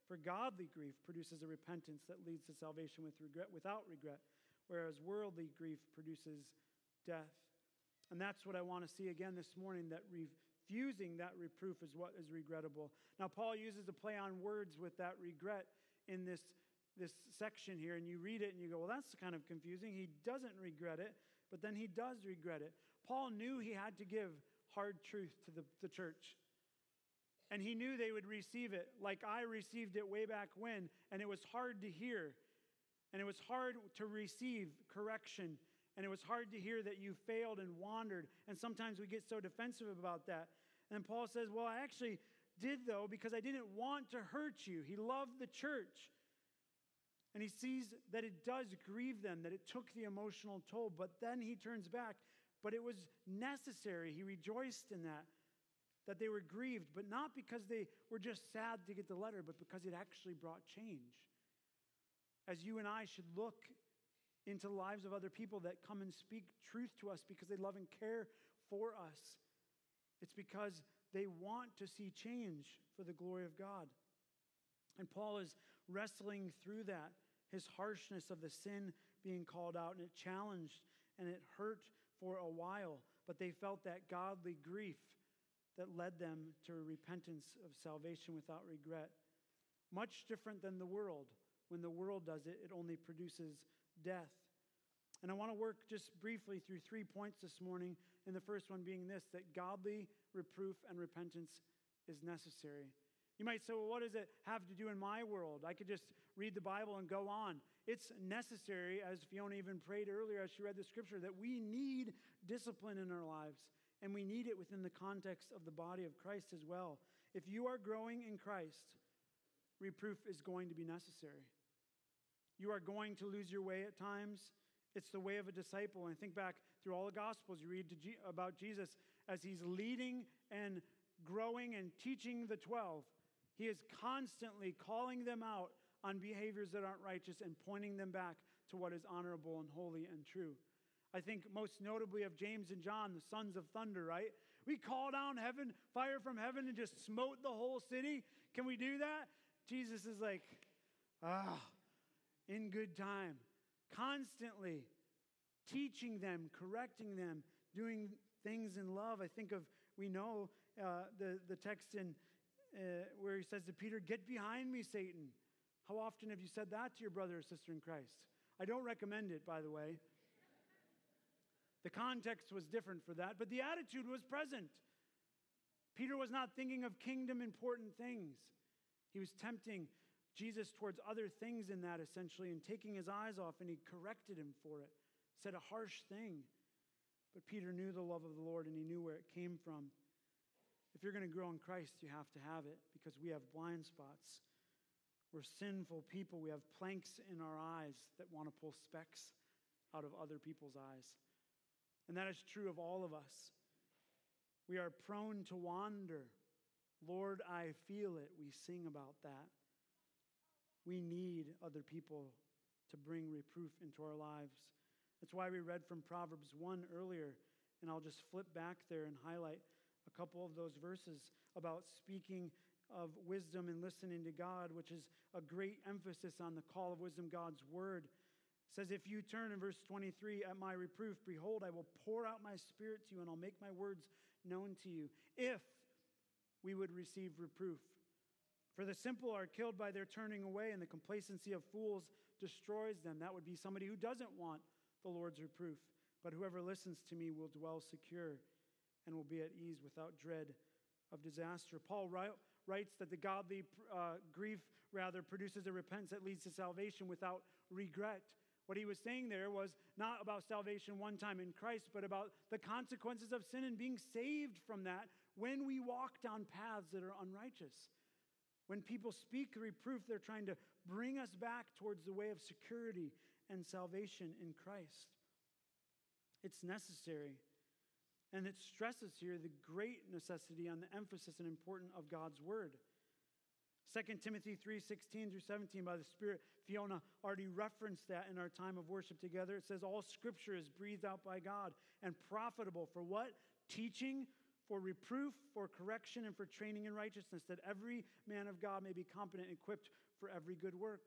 For godly grief produces a repentance that leads to salvation with regret, without regret, whereas worldly grief produces death. And that's what I want to see again this morning that refusing that reproof is what is regrettable. Now, Paul uses a play on words with that regret in this, this section here, and you read it and you go, well, that's kind of confusing. He doesn't regret it, but then he does regret it. Paul knew he had to give hard truth to the, the church. And he knew they would receive it like I received it way back when, and it was hard to hear. And it was hard to receive correction. And it was hard to hear that you failed and wandered. And sometimes we get so defensive about that. And Paul says, Well, I actually did, though, because I didn't want to hurt you. He loved the church. And he sees that it does grieve them, that it took the emotional toll. But then he turns back. But it was necessary. He rejoiced in that, that they were grieved, but not because they were just sad to get the letter, but because it actually brought change as you and I should look into the lives of other people that come and speak truth to us because they love and care for us. It's because they want to see change for the glory of God. And Paul is wrestling through that, his harshness of the sin being called out, and it challenged and it hurt for a while, but they felt that godly grief that led them to repentance of salvation without regret. Much different than the world. When the world does it, it only produces death. And I want to work just briefly through three points this morning. And the first one being this that godly reproof and repentance is necessary. You might say, well, what does it have to do in my world? I could just read the Bible and go on. It's necessary, as Fiona even prayed earlier as she read the scripture, that we need discipline in our lives. And we need it within the context of the body of Christ as well. If you are growing in Christ, reproof is going to be necessary. You are going to lose your way at times. It's the way of a disciple. And think back through all the Gospels, you read about Jesus as he's leading and growing and teaching the 12. He is constantly calling them out on behaviors that aren't righteous and pointing them back to what is honorable and holy and true. I think most notably of James and John, the sons of thunder, right? We call down heaven, fire from heaven, and just smote the whole city. Can we do that? Jesus is like, ah, in good time, constantly teaching them, correcting them, doing things in love. I think of, we know uh, the, the text in uh, where he says to Peter, Get behind me, Satan. How often have you said that to your brother or sister in Christ? I don't recommend it, by the way. The context was different for that, but the attitude was present. Peter was not thinking of kingdom important things. He was tempting Jesus towards other things in that, essentially, and taking his eyes off, and he corrected him for it, said a harsh thing. But Peter knew the love of the Lord, and he knew where it came from. If you're going to grow in Christ, you have to have it because we have blind spots. We're sinful people. We have planks in our eyes that want to pull specks out of other people's eyes. And that is true of all of us. We are prone to wander. Lord, I feel it. We sing about that. We need other people to bring reproof into our lives. That's why we read from Proverbs 1 earlier, and I'll just flip back there and highlight a couple of those verses about speaking of wisdom and listening to God, which is a great emphasis on the call of wisdom, God's word. Says, If you turn in verse 23 at my reproof, behold, I will pour out my spirit to you and I'll make my words known to you. If we would receive reproof. For the simple are killed by their turning away, and the complacency of fools destroys them. That would be somebody who doesn't want the Lord's reproof. But whoever listens to me will dwell secure and will be at ease without dread of disaster. Paul writes that the godly uh, grief, rather, produces a repentance that leads to salvation without regret. What he was saying there was not about salvation one time in Christ, but about the consequences of sin and being saved from that when we walk down paths that are unrighteous. When people speak reproof, they're trying to bring us back towards the way of security and salvation in Christ. It's necessary. And it stresses here the great necessity on the emphasis and importance of God's word. 2 Timothy 3 16 through 17 by the Spirit. Fiona already referenced that in our time of worship together. It says, All scripture is breathed out by God and profitable for what? Teaching, for reproof, for correction, and for training in righteousness, that every man of God may be competent equipped for every good work.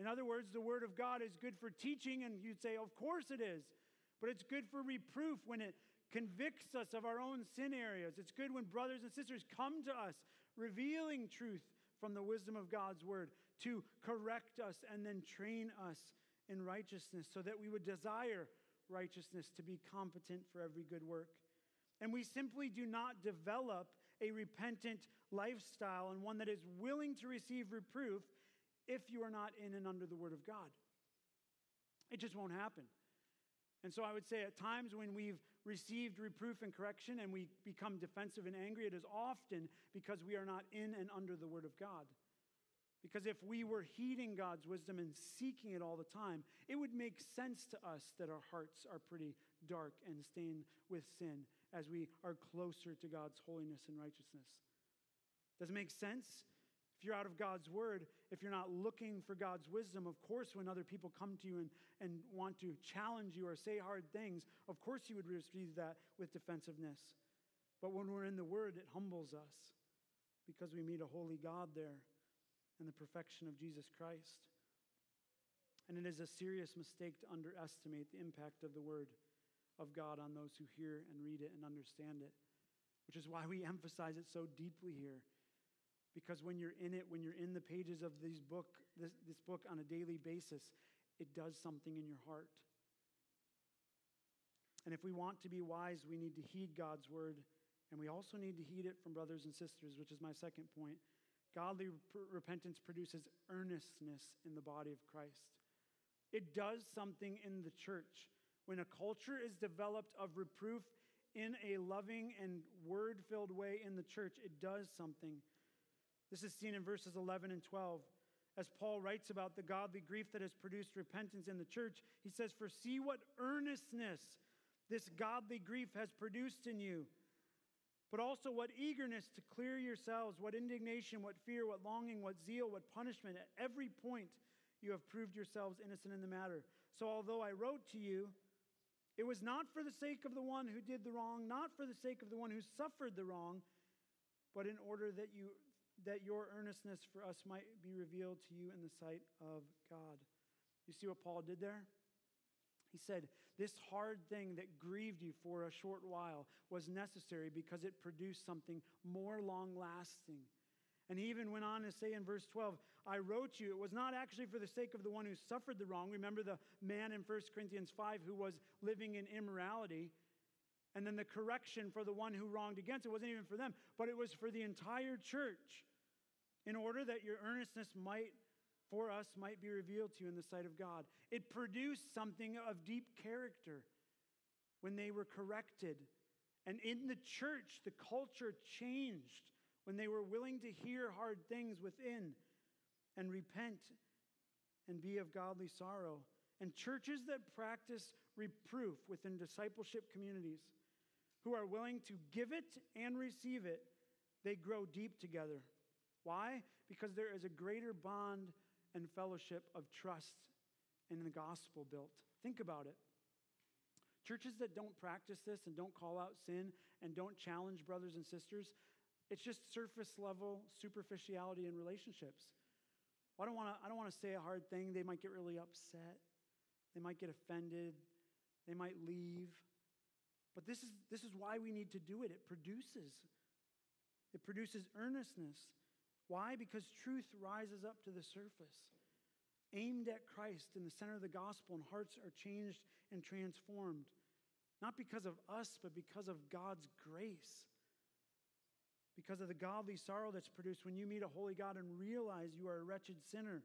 In other words, the Word of God is good for teaching, and you'd say, Of course it is. But it's good for reproof when it convicts us of our own sin areas. It's good when brothers and sisters come to us revealing truth from the wisdom of God's Word to correct us and then train us in righteousness so that we would desire righteousness to be competent for every good work. And we simply do not develop a repentant lifestyle and one that is willing to receive reproof if you are not in and under the Word of God. It just won't happen. And so I would say at times when we've received reproof and correction and we become defensive and angry, it is often because we are not in and under the Word of God. Because if we were heeding God's wisdom and seeking it all the time, it would make sense to us that our hearts are pretty dark and stained with sin as we are closer to God's holiness and righteousness. Does it make sense? If you're out of God's word, if you're not looking for God's wisdom, of course, when other people come to you and, and want to challenge you or say hard things, of course you would receive that with defensiveness. But when we're in the word, it humbles us because we meet a holy God there and the perfection of Jesus Christ. And it is a serious mistake to underestimate the impact of the word of God on those who hear and read it and understand it, which is why we emphasize it so deeply here. Because when you're in it, when you're in the pages of this book, this, this book on a daily basis, it does something in your heart. And if we want to be wise, we need to heed God's word, and we also need to heed it from brothers and sisters, which is my second point. Godly rep- repentance produces earnestness in the body of Christ. It does something in the church. When a culture is developed of reproof in a loving and word filled way in the church, it does something. This is seen in verses 11 and 12. As Paul writes about the godly grief that has produced repentance in the church, he says, For see what earnestness this godly grief has produced in you, but also what eagerness to clear yourselves, what indignation, what fear, what longing, what zeal, what punishment. At every point, you have proved yourselves innocent in the matter. So, although I wrote to you, it was not for the sake of the one who did the wrong, not for the sake of the one who suffered the wrong, but in order that you that your earnestness for us might be revealed to you in the sight of God. You see what Paul did there? He said, This hard thing that grieved you for a short while was necessary because it produced something more long lasting. And he even went on to say in verse 12, I wrote you, it was not actually for the sake of the one who suffered the wrong. Remember the man in 1 Corinthians 5 who was living in immorality. And then the correction for the one who wronged against it wasn't even for them, but it was for the entire church, in order that your earnestness might, for us, might be revealed to you in the sight of God. It produced something of deep character when they were corrected. And in the church, the culture changed when they were willing to hear hard things within and repent and be of godly sorrow. And churches that practice reproof within discipleship communities, who are willing to give it and receive it, they grow deep together. Why? Because there is a greater bond and fellowship of trust in the gospel built. Think about it. Churches that don't practice this and don't call out sin and don't challenge brothers and sisters, It's just surface level superficiality in relationships. I don't want to I don't want to say a hard thing. They might get really upset. They might get offended. They might leave. But this is this is why we need to do it. It produces it produces earnestness. Why? Because truth rises up to the surface. Aimed at Christ in the center of the gospel, and hearts are changed and transformed. Not because of us, but because of God's grace. Because of the godly sorrow that's produced when you meet a holy God and realize you are a wretched sinner.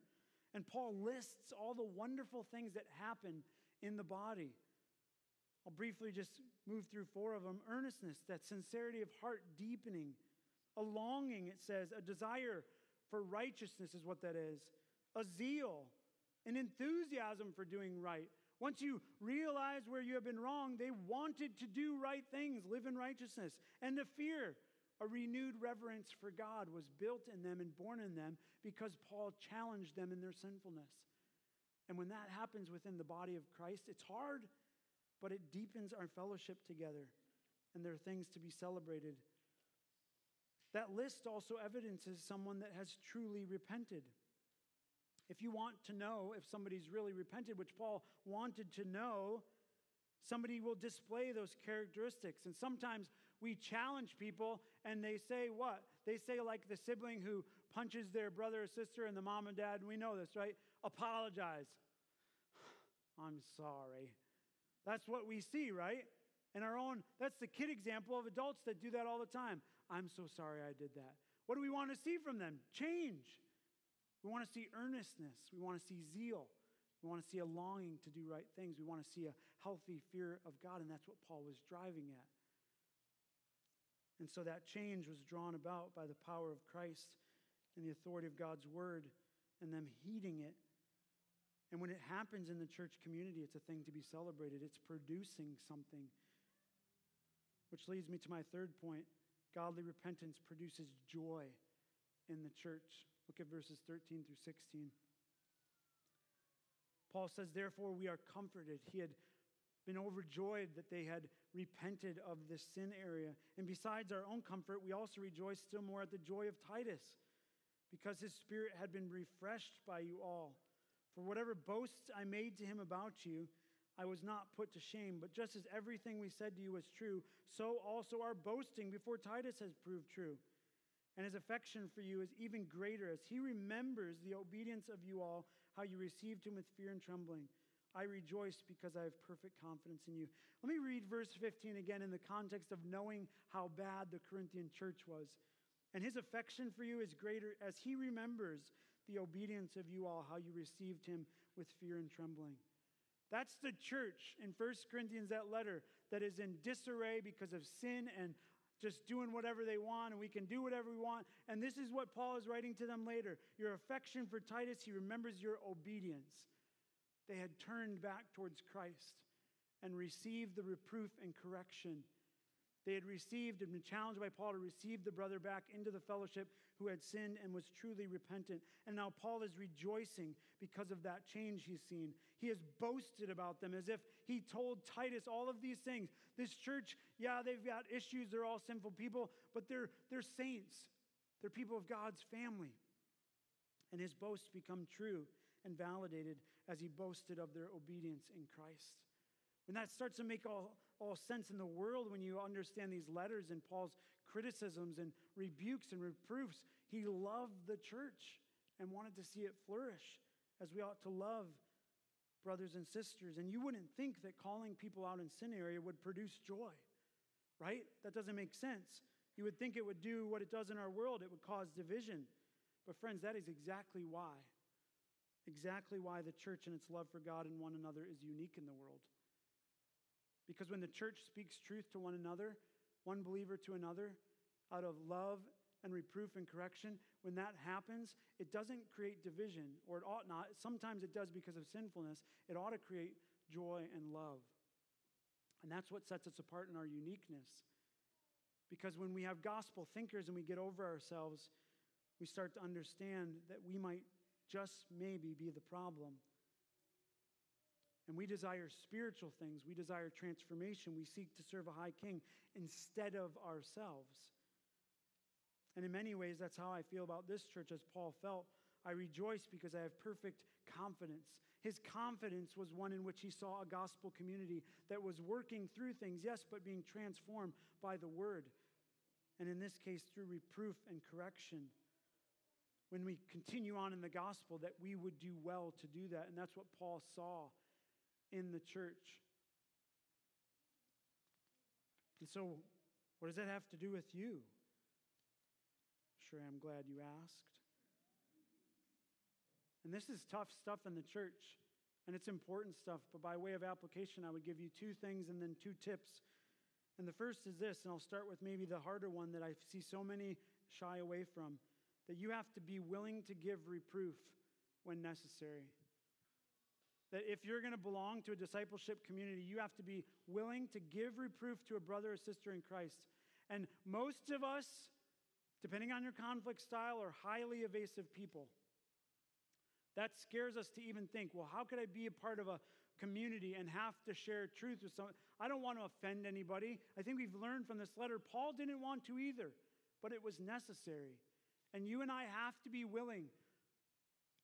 And Paul lists all the wonderful things that happen in the body. I'll briefly just move through four of them earnestness, that sincerity of heart deepening, a longing, it says, a desire for righteousness is what that is, a zeal, an enthusiasm for doing right. Once you realize where you have been wrong, they wanted to do right things, live in righteousness, and the fear. A renewed reverence for God was built in them and born in them because Paul challenged them in their sinfulness. And when that happens within the body of Christ, it's hard, but it deepens our fellowship together, and there are things to be celebrated. That list also evidences someone that has truly repented. If you want to know if somebody's really repented, which Paul wanted to know, somebody will display those characteristics. And sometimes we challenge people and they say what? They say, like the sibling who punches their brother or sister and the mom and dad, and we know this, right? Apologize. I'm sorry. That's what we see, right? In our own, that's the kid example of adults that do that all the time. I'm so sorry I did that. What do we want to see from them? Change. We want to see earnestness. We want to see zeal. We want to see a longing to do right things. We want to see a healthy fear of God, and that's what Paul was driving at. And so that change was drawn about by the power of Christ and the authority of God's word and them heeding it. And when it happens in the church community, it's a thing to be celebrated. It's producing something. Which leads me to my third point godly repentance produces joy in the church. Look at verses 13 through 16. Paul says, Therefore, we are comforted. He had been overjoyed that they had repented of this sin area. And besides our own comfort, we also rejoice still more at the joy of Titus, because his spirit had been refreshed by you all. For whatever boasts I made to him about you, I was not put to shame. But just as everything we said to you was true, so also our boasting before Titus has proved true. And his affection for you is even greater as he remembers the obedience of you all, how you received him with fear and trembling. I rejoice because I have perfect confidence in you. Let me read verse 15 again in the context of knowing how bad the Corinthian church was. And his affection for you is greater as he remembers the obedience of you all, how you received him with fear and trembling. That's the church in 1 Corinthians, that letter that is in disarray because of sin and just doing whatever they want, and we can do whatever we want. And this is what Paul is writing to them later. Your affection for Titus, he remembers your obedience. They had turned back towards Christ and received the reproof and correction. They had received and been challenged by Paul to receive the brother back into the fellowship who had sinned and was truly repentant. And now Paul is rejoicing because of that change he's seen. He has boasted about them as if he told Titus all of these things. This church, yeah, they've got issues, they're all sinful people, but they're, they're saints. They're people of God's family. And his boasts become true and validated as he boasted of their obedience in Christ. And that starts to make all, all sense in the world when you understand these letters and Paul's criticisms and rebukes and reproofs. He loved the church and wanted to see it flourish as we ought to love brothers and sisters. And you wouldn't think that calling people out in sin area would produce joy, right? That doesn't make sense. You would think it would do what it does in our world, it would cause division. But, friends, that is exactly why exactly why the church and its love for God and one another is unique in the world. Because when the church speaks truth to one another, one believer to another, out of love and reproof and correction, when that happens, it doesn't create division, or it ought not. Sometimes it does because of sinfulness. It ought to create joy and love. And that's what sets us apart in our uniqueness. Because when we have gospel thinkers and we get over ourselves, we start to understand that we might just maybe be the problem. And we desire spiritual things. We desire transformation. We seek to serve a high king instead of ourselves. And in many ways, that's how I feel about this church as Paul felt. I rejoice because I have perfect confidence. His confidence was one in which he saw a gospel community that was working through things, yes, but being transformed by the word. And in this case, through reproof and correction. When we continue on in the gospel, that we would do well to do that. And that's what Paul saw in the church. And so, what does that have to do with you? Sure, I'm glad you asked. And this is tough stuff in the church, and it's important stuff. But by way of application, I would give you two things and then two tips. And the first is this, and I'll start with maybe the harder one that I see so many shy away from that you have to be willing to give reproof when necessary. That if you're going to belong to a discipleship community, you have to be willing to give reproof to a brother or sister in Christ. And most of us, depending on your conflict style, are highly evasive people. That scares us to even think, well, how could I be a part of a community and have to share truth with someone? I don't want to offend anybody. I think we've learned from this letter, Paul didn't want to either, but it was necessary. And you and I have to be willing,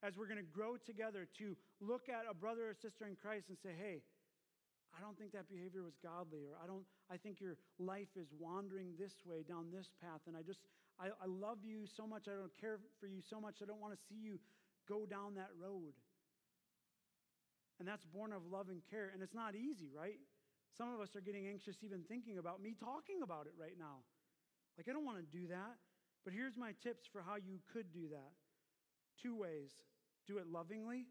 as we're going to grow together, to look at a brother or sister in Christ and say, hey, I don't think that behavior was godly, or I don't, I think your life is wandering this way, down this path, and I just, I, I love you so much, I don't care for you so much, I don't want to see you go down that road. And that's born of love and care. And it's not easy, right? Some of us are getting anxious even thinking about me talking about it right now. Like, I don't want to do that. But here's my tips for how you could do that two ways do it lovingly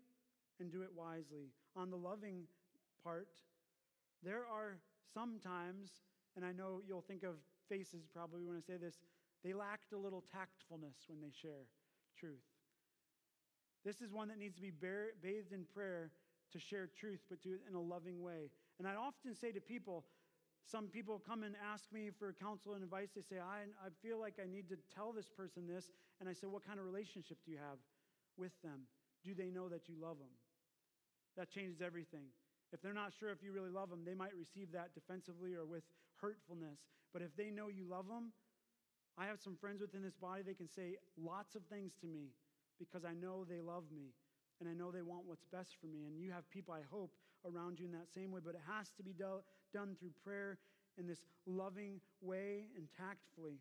and do it wisely. On the loving part, there are sometimes, and I know you'll think of faces probably when I say this, they lacked a little tactfulness when they share truth. This is one that needs to be bathed in prayer to share truth, but do it in a loving way. And I often say to people, some people come and ask me for counsel and advice. They say, I, I feel like I need to tell this person this. And I say, What kind of relationship do you have with them? Do they know that you love them? That changes everything. If they're not sure if you really love them, they might receive that defensively or with hurtfulness. But if they know you love them, I have some friends within this body, they can say lots of things to me because I know they love me and I know they want what's best for me. And you have people, I hope, around you in that same way, but it has to be do- done through prayer in this loving way and tactfully.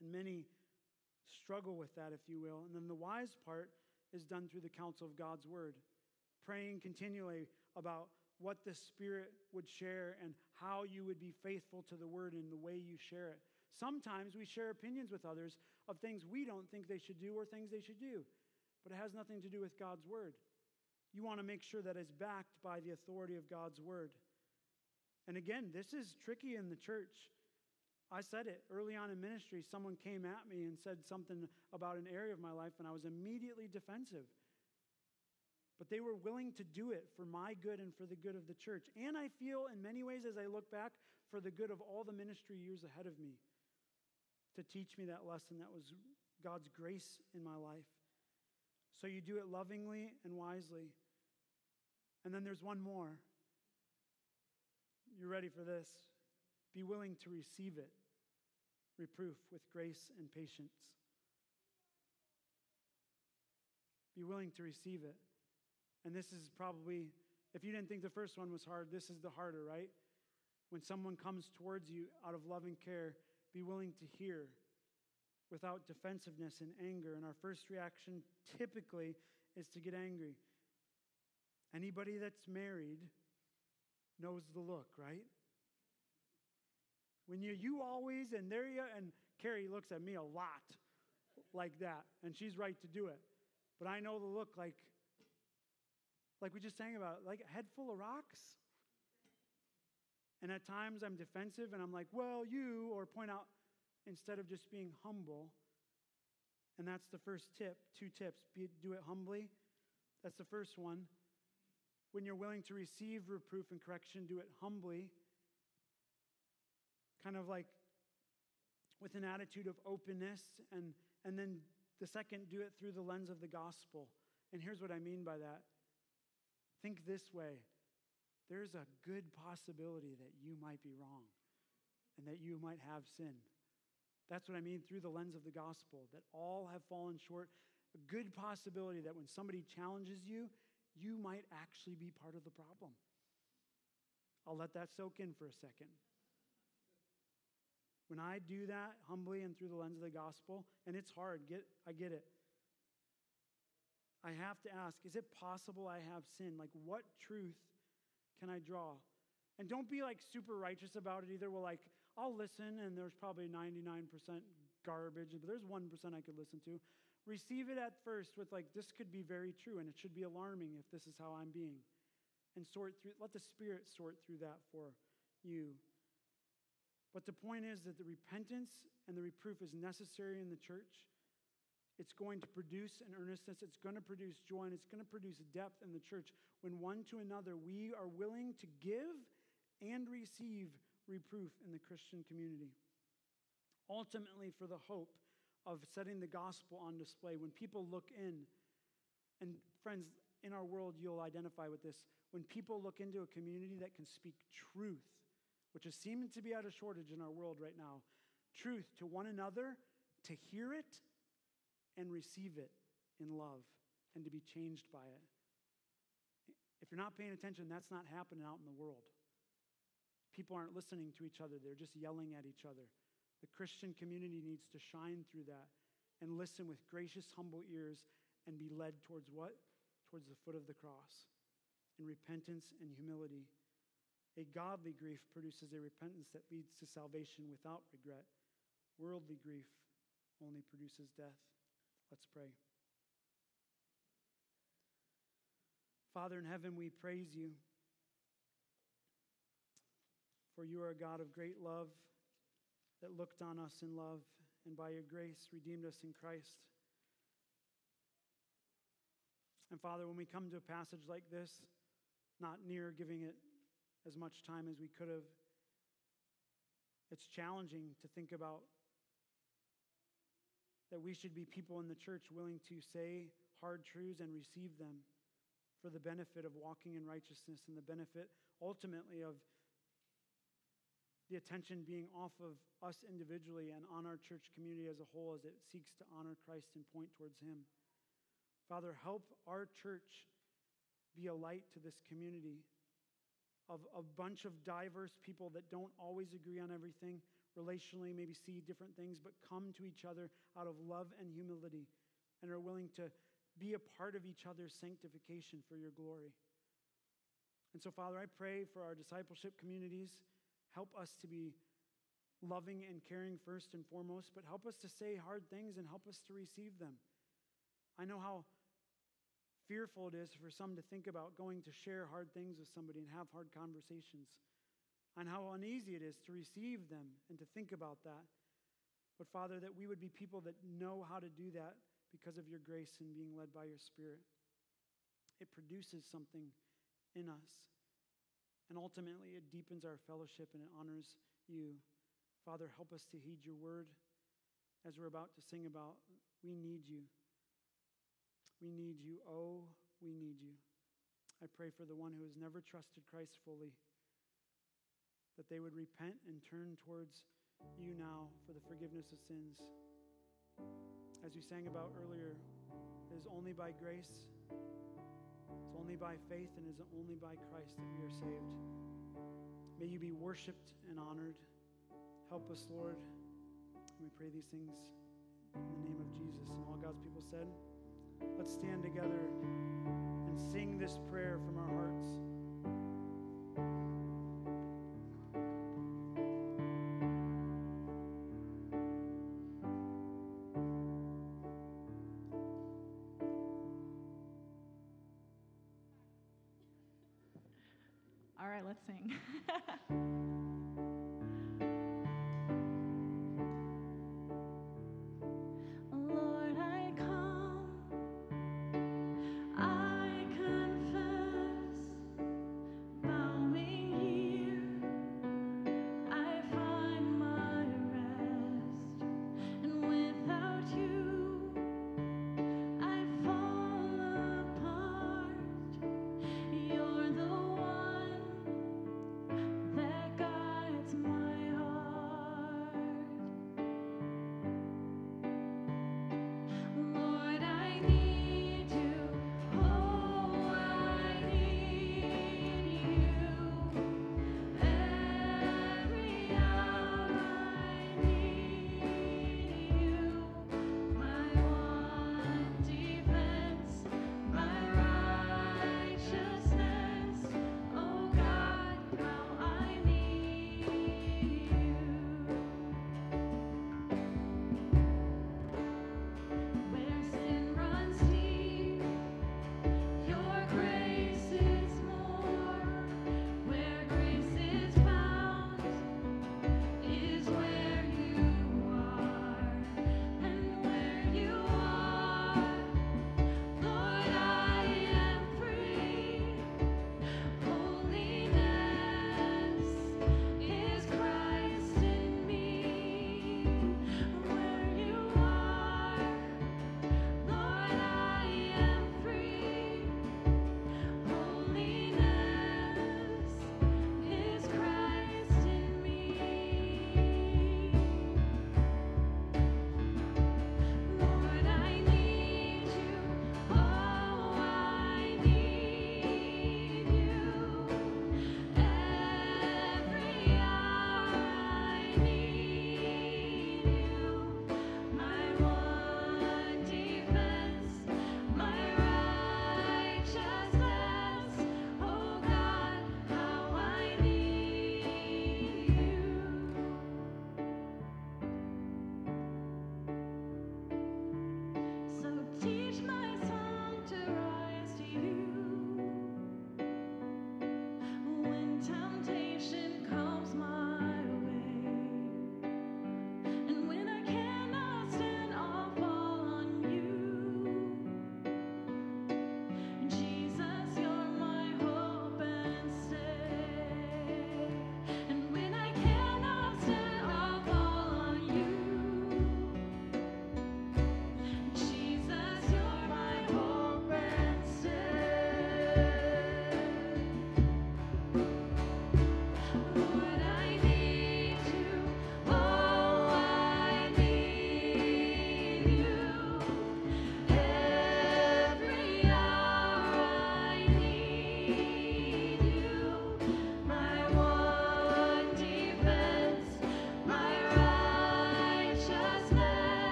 And many struggle with that, if you will. And then the wise part is done through the counsel of God's word, praying continually about what the Spirit would share and how you would be faithful to the word in the way you share it. Sometimes we share opinions with others of things we don't think they should do or things they should do, but it has nothing to do with God's word. You want to make sure that it's backed by the authority of God's word. And again, this is tricky in the church. I said it early on in ministry. Someone came at me and said something about an area of my life, and I was immediately defensive. But they were willing to do it for my good and for the good of the church. And I feel, in many ways, as I look back, for the good of all the ministry years ahead of me to teach me that lesson that was God's grace in my life. So you do it lovingly and wisely. And then there's one more. You're ready for this. Be willing to receive it. Reproof with grace and patience. Be willing to receive it. And this is probably, if you didn't think the first one was hard, this is the harder, right? When someone comes towards you out of loving care, be willing to hear without defensiveness and anger. And our first reaction typically is to get angry. Anybody that's married knows the look, right? When you you always and there you and Carrie looks at me a lot like that, and she's right to do it. But I know the look like like we just sang about, like a head full of rocks. And at times I'm defensive and I'm like, well, you, or point out instead of just being humble. And that's the first tip. Two tips Be, do it humbly. That's the first one. When you're willing to receive reproof and correction, do it humbly. Kind of like with an attitude of openness. And, and then the second, do it through the lens of the gospel. And here's what I mean by that think this way there's a good possibility that you might be wrong and that you might have sin. That's what I mean through the lens of the gospel, that all have fallen short. A good possibility that when somebody challenges you, you might actually be part of the problem. I'll let that soak in for a second. When I do that humbly and through the lens of the gospel, and it's hard, get, I get it. I have to ask, is it possible I have sin? Like, what truth can I draw? And don't be like super righteous about it either. Well, like, I'll listen, and there's probably 99% garbage, but there's 1% I could listen to. Receive it at first with, like, this could be very true, and it should be alarming if this is how I'm being. And sort through, let the Spirit sort through that for you. But the point is that the repentance and the reproof is necessary in the church. It's going to produce an earnestness, it's going to produce joy, and it's going to produce depth in the church when one to another we are willing to give and receive reproof in the Christian community. Ultimately, for the hope of setting the gospel on display. When people look in, and friends, in our world, you'll identify with this. When people look into a community that can speak truth which is seeming to be out of shortage in our world right now. Truth to one another, to hear it and receive it in love, and to be changed by it. If you're not paying attention, that's not happening out in the world. People aren't listening to each other, they're just yelling at each other. The Christian community needs to shine through that and listen with gracious, humble ears and be led towards what? Towards the foot of the cross in repentance and humility a godly grief produces a repentance that leads to salvation without regret. Worldly grief only produces death. Let's pray. Father in heaven, we praise you. For you are a God of great love that looked on us in love and by your grace redeemed us in Christ. And Father, when we come to a passage like this, not near giving it as much time as we could have. It's challenging to think about that we should be people in the church willing to say hard truths and receive them for the benefit of walking in righteousness and the benefit ultimately of the attention being off of us individually and on our church community as a whole as it seeks to honor Christ and point towards Him. Father, help our church be a light to this community of a bunch of diverse people that don't always agree on everything, relationally, maybe see different things, but come to each other out of love and humility and are willing to be a part of each other's sanctification for your glory. And so, Father, I pray for our discipleship communities. Help us to be loving and caring first and foremost, but help us to say hard things and help us to receive them. I know how fearful it is for some to think about going to share hard things with somebody and have hard conversations, and how uneasy it is to receive them and to think about that. But Father, that we would be people that know how to do that because of your grace and being led by your Spirit. It produces something in us. And ultimately, it deepens our fellowship and it honors you. Father, help us to heed your word as we're about to sing about. We need you. We need you. Oh, we need you. I pray for the one who has never trusted Christ fully, that they would repent and turn towards you now for the forgiveness of sins. As we sang about earlier, it is only by grace, it's only by faith, and it is only by Christ that we are saved. May you be worshiped and honored. Help us, Lord. We pray these things in the name of Jesus. And all God's people said, Let's stand together and sing this prayer from our hearts.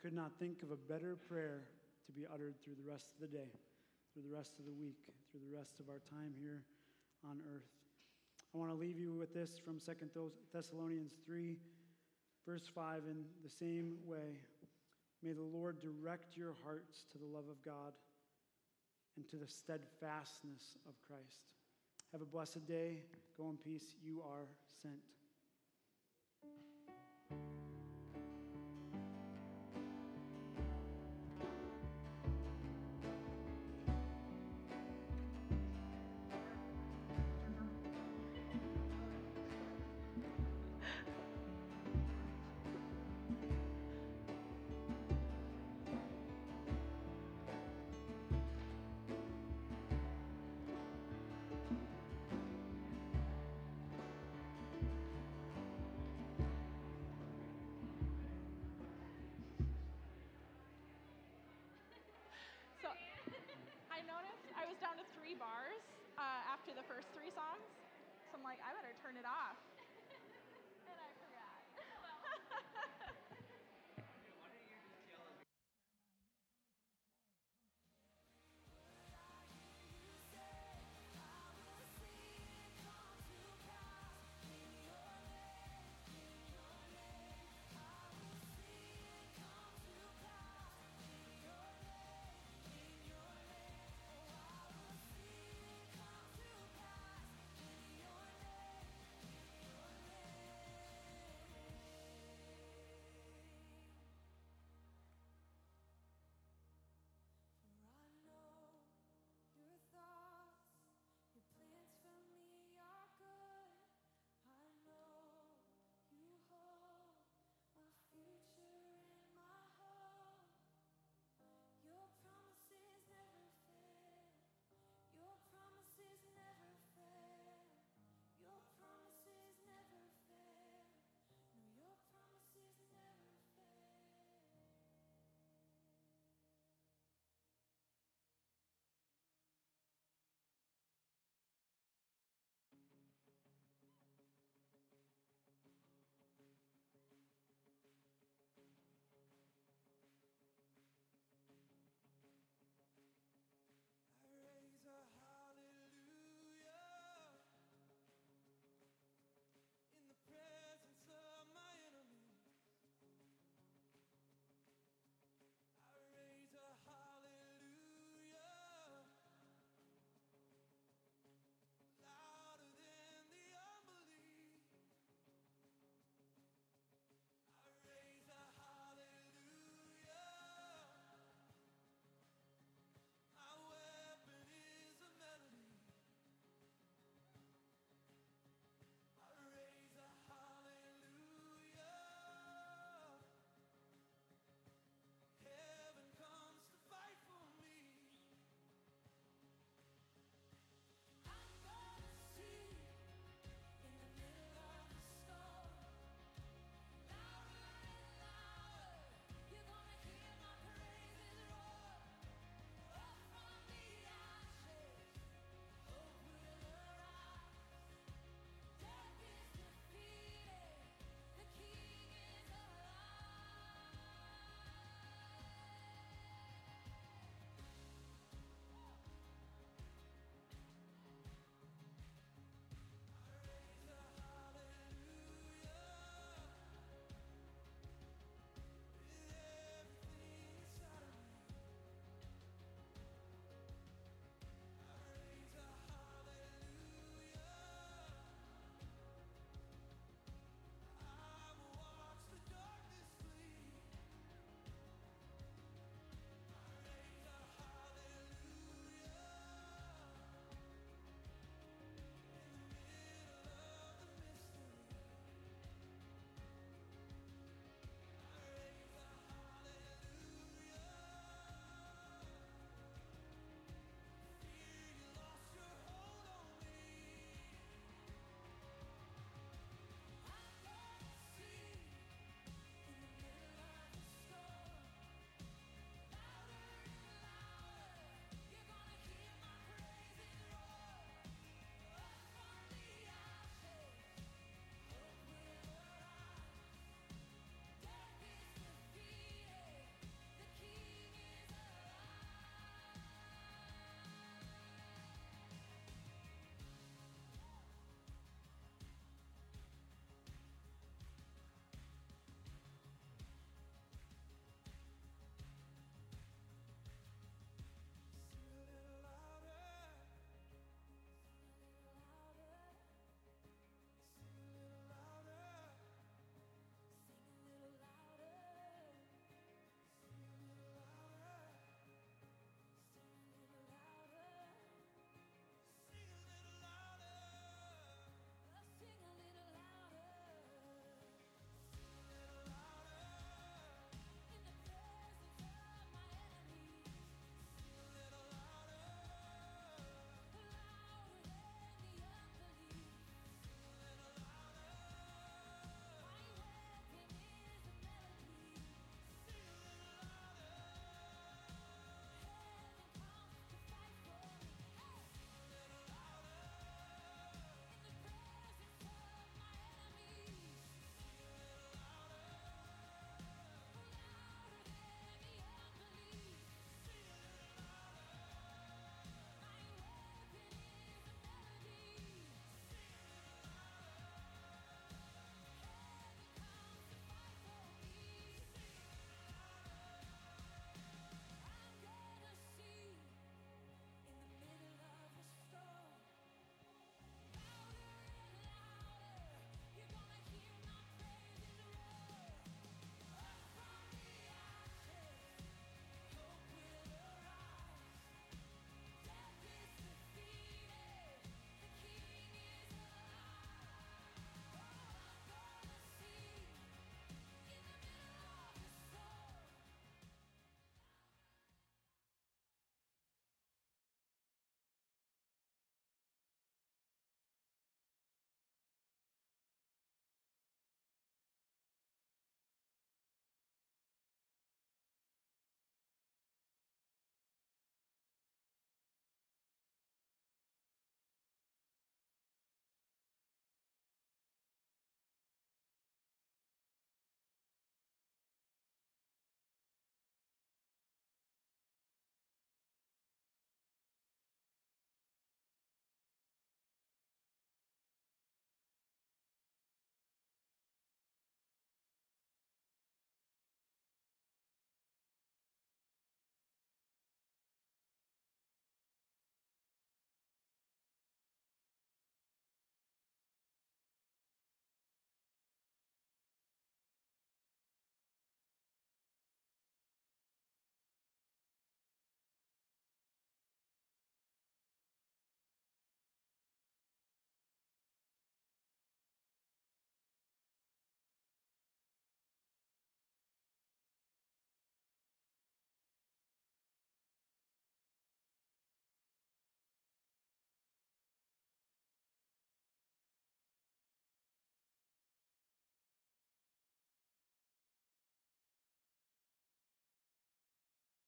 Could not think of a better prayer to be uttered through the rest of the day, through the rest of the week, through the rest of our time here on earth. I want to leave you with this from 2 Thessalonians 3, verse 5, in the same way. May the Lord direct your hearts to the love of God and to the steadfastness of Christ. Have a blessed day. Go in peace. You are sent. Turn it off.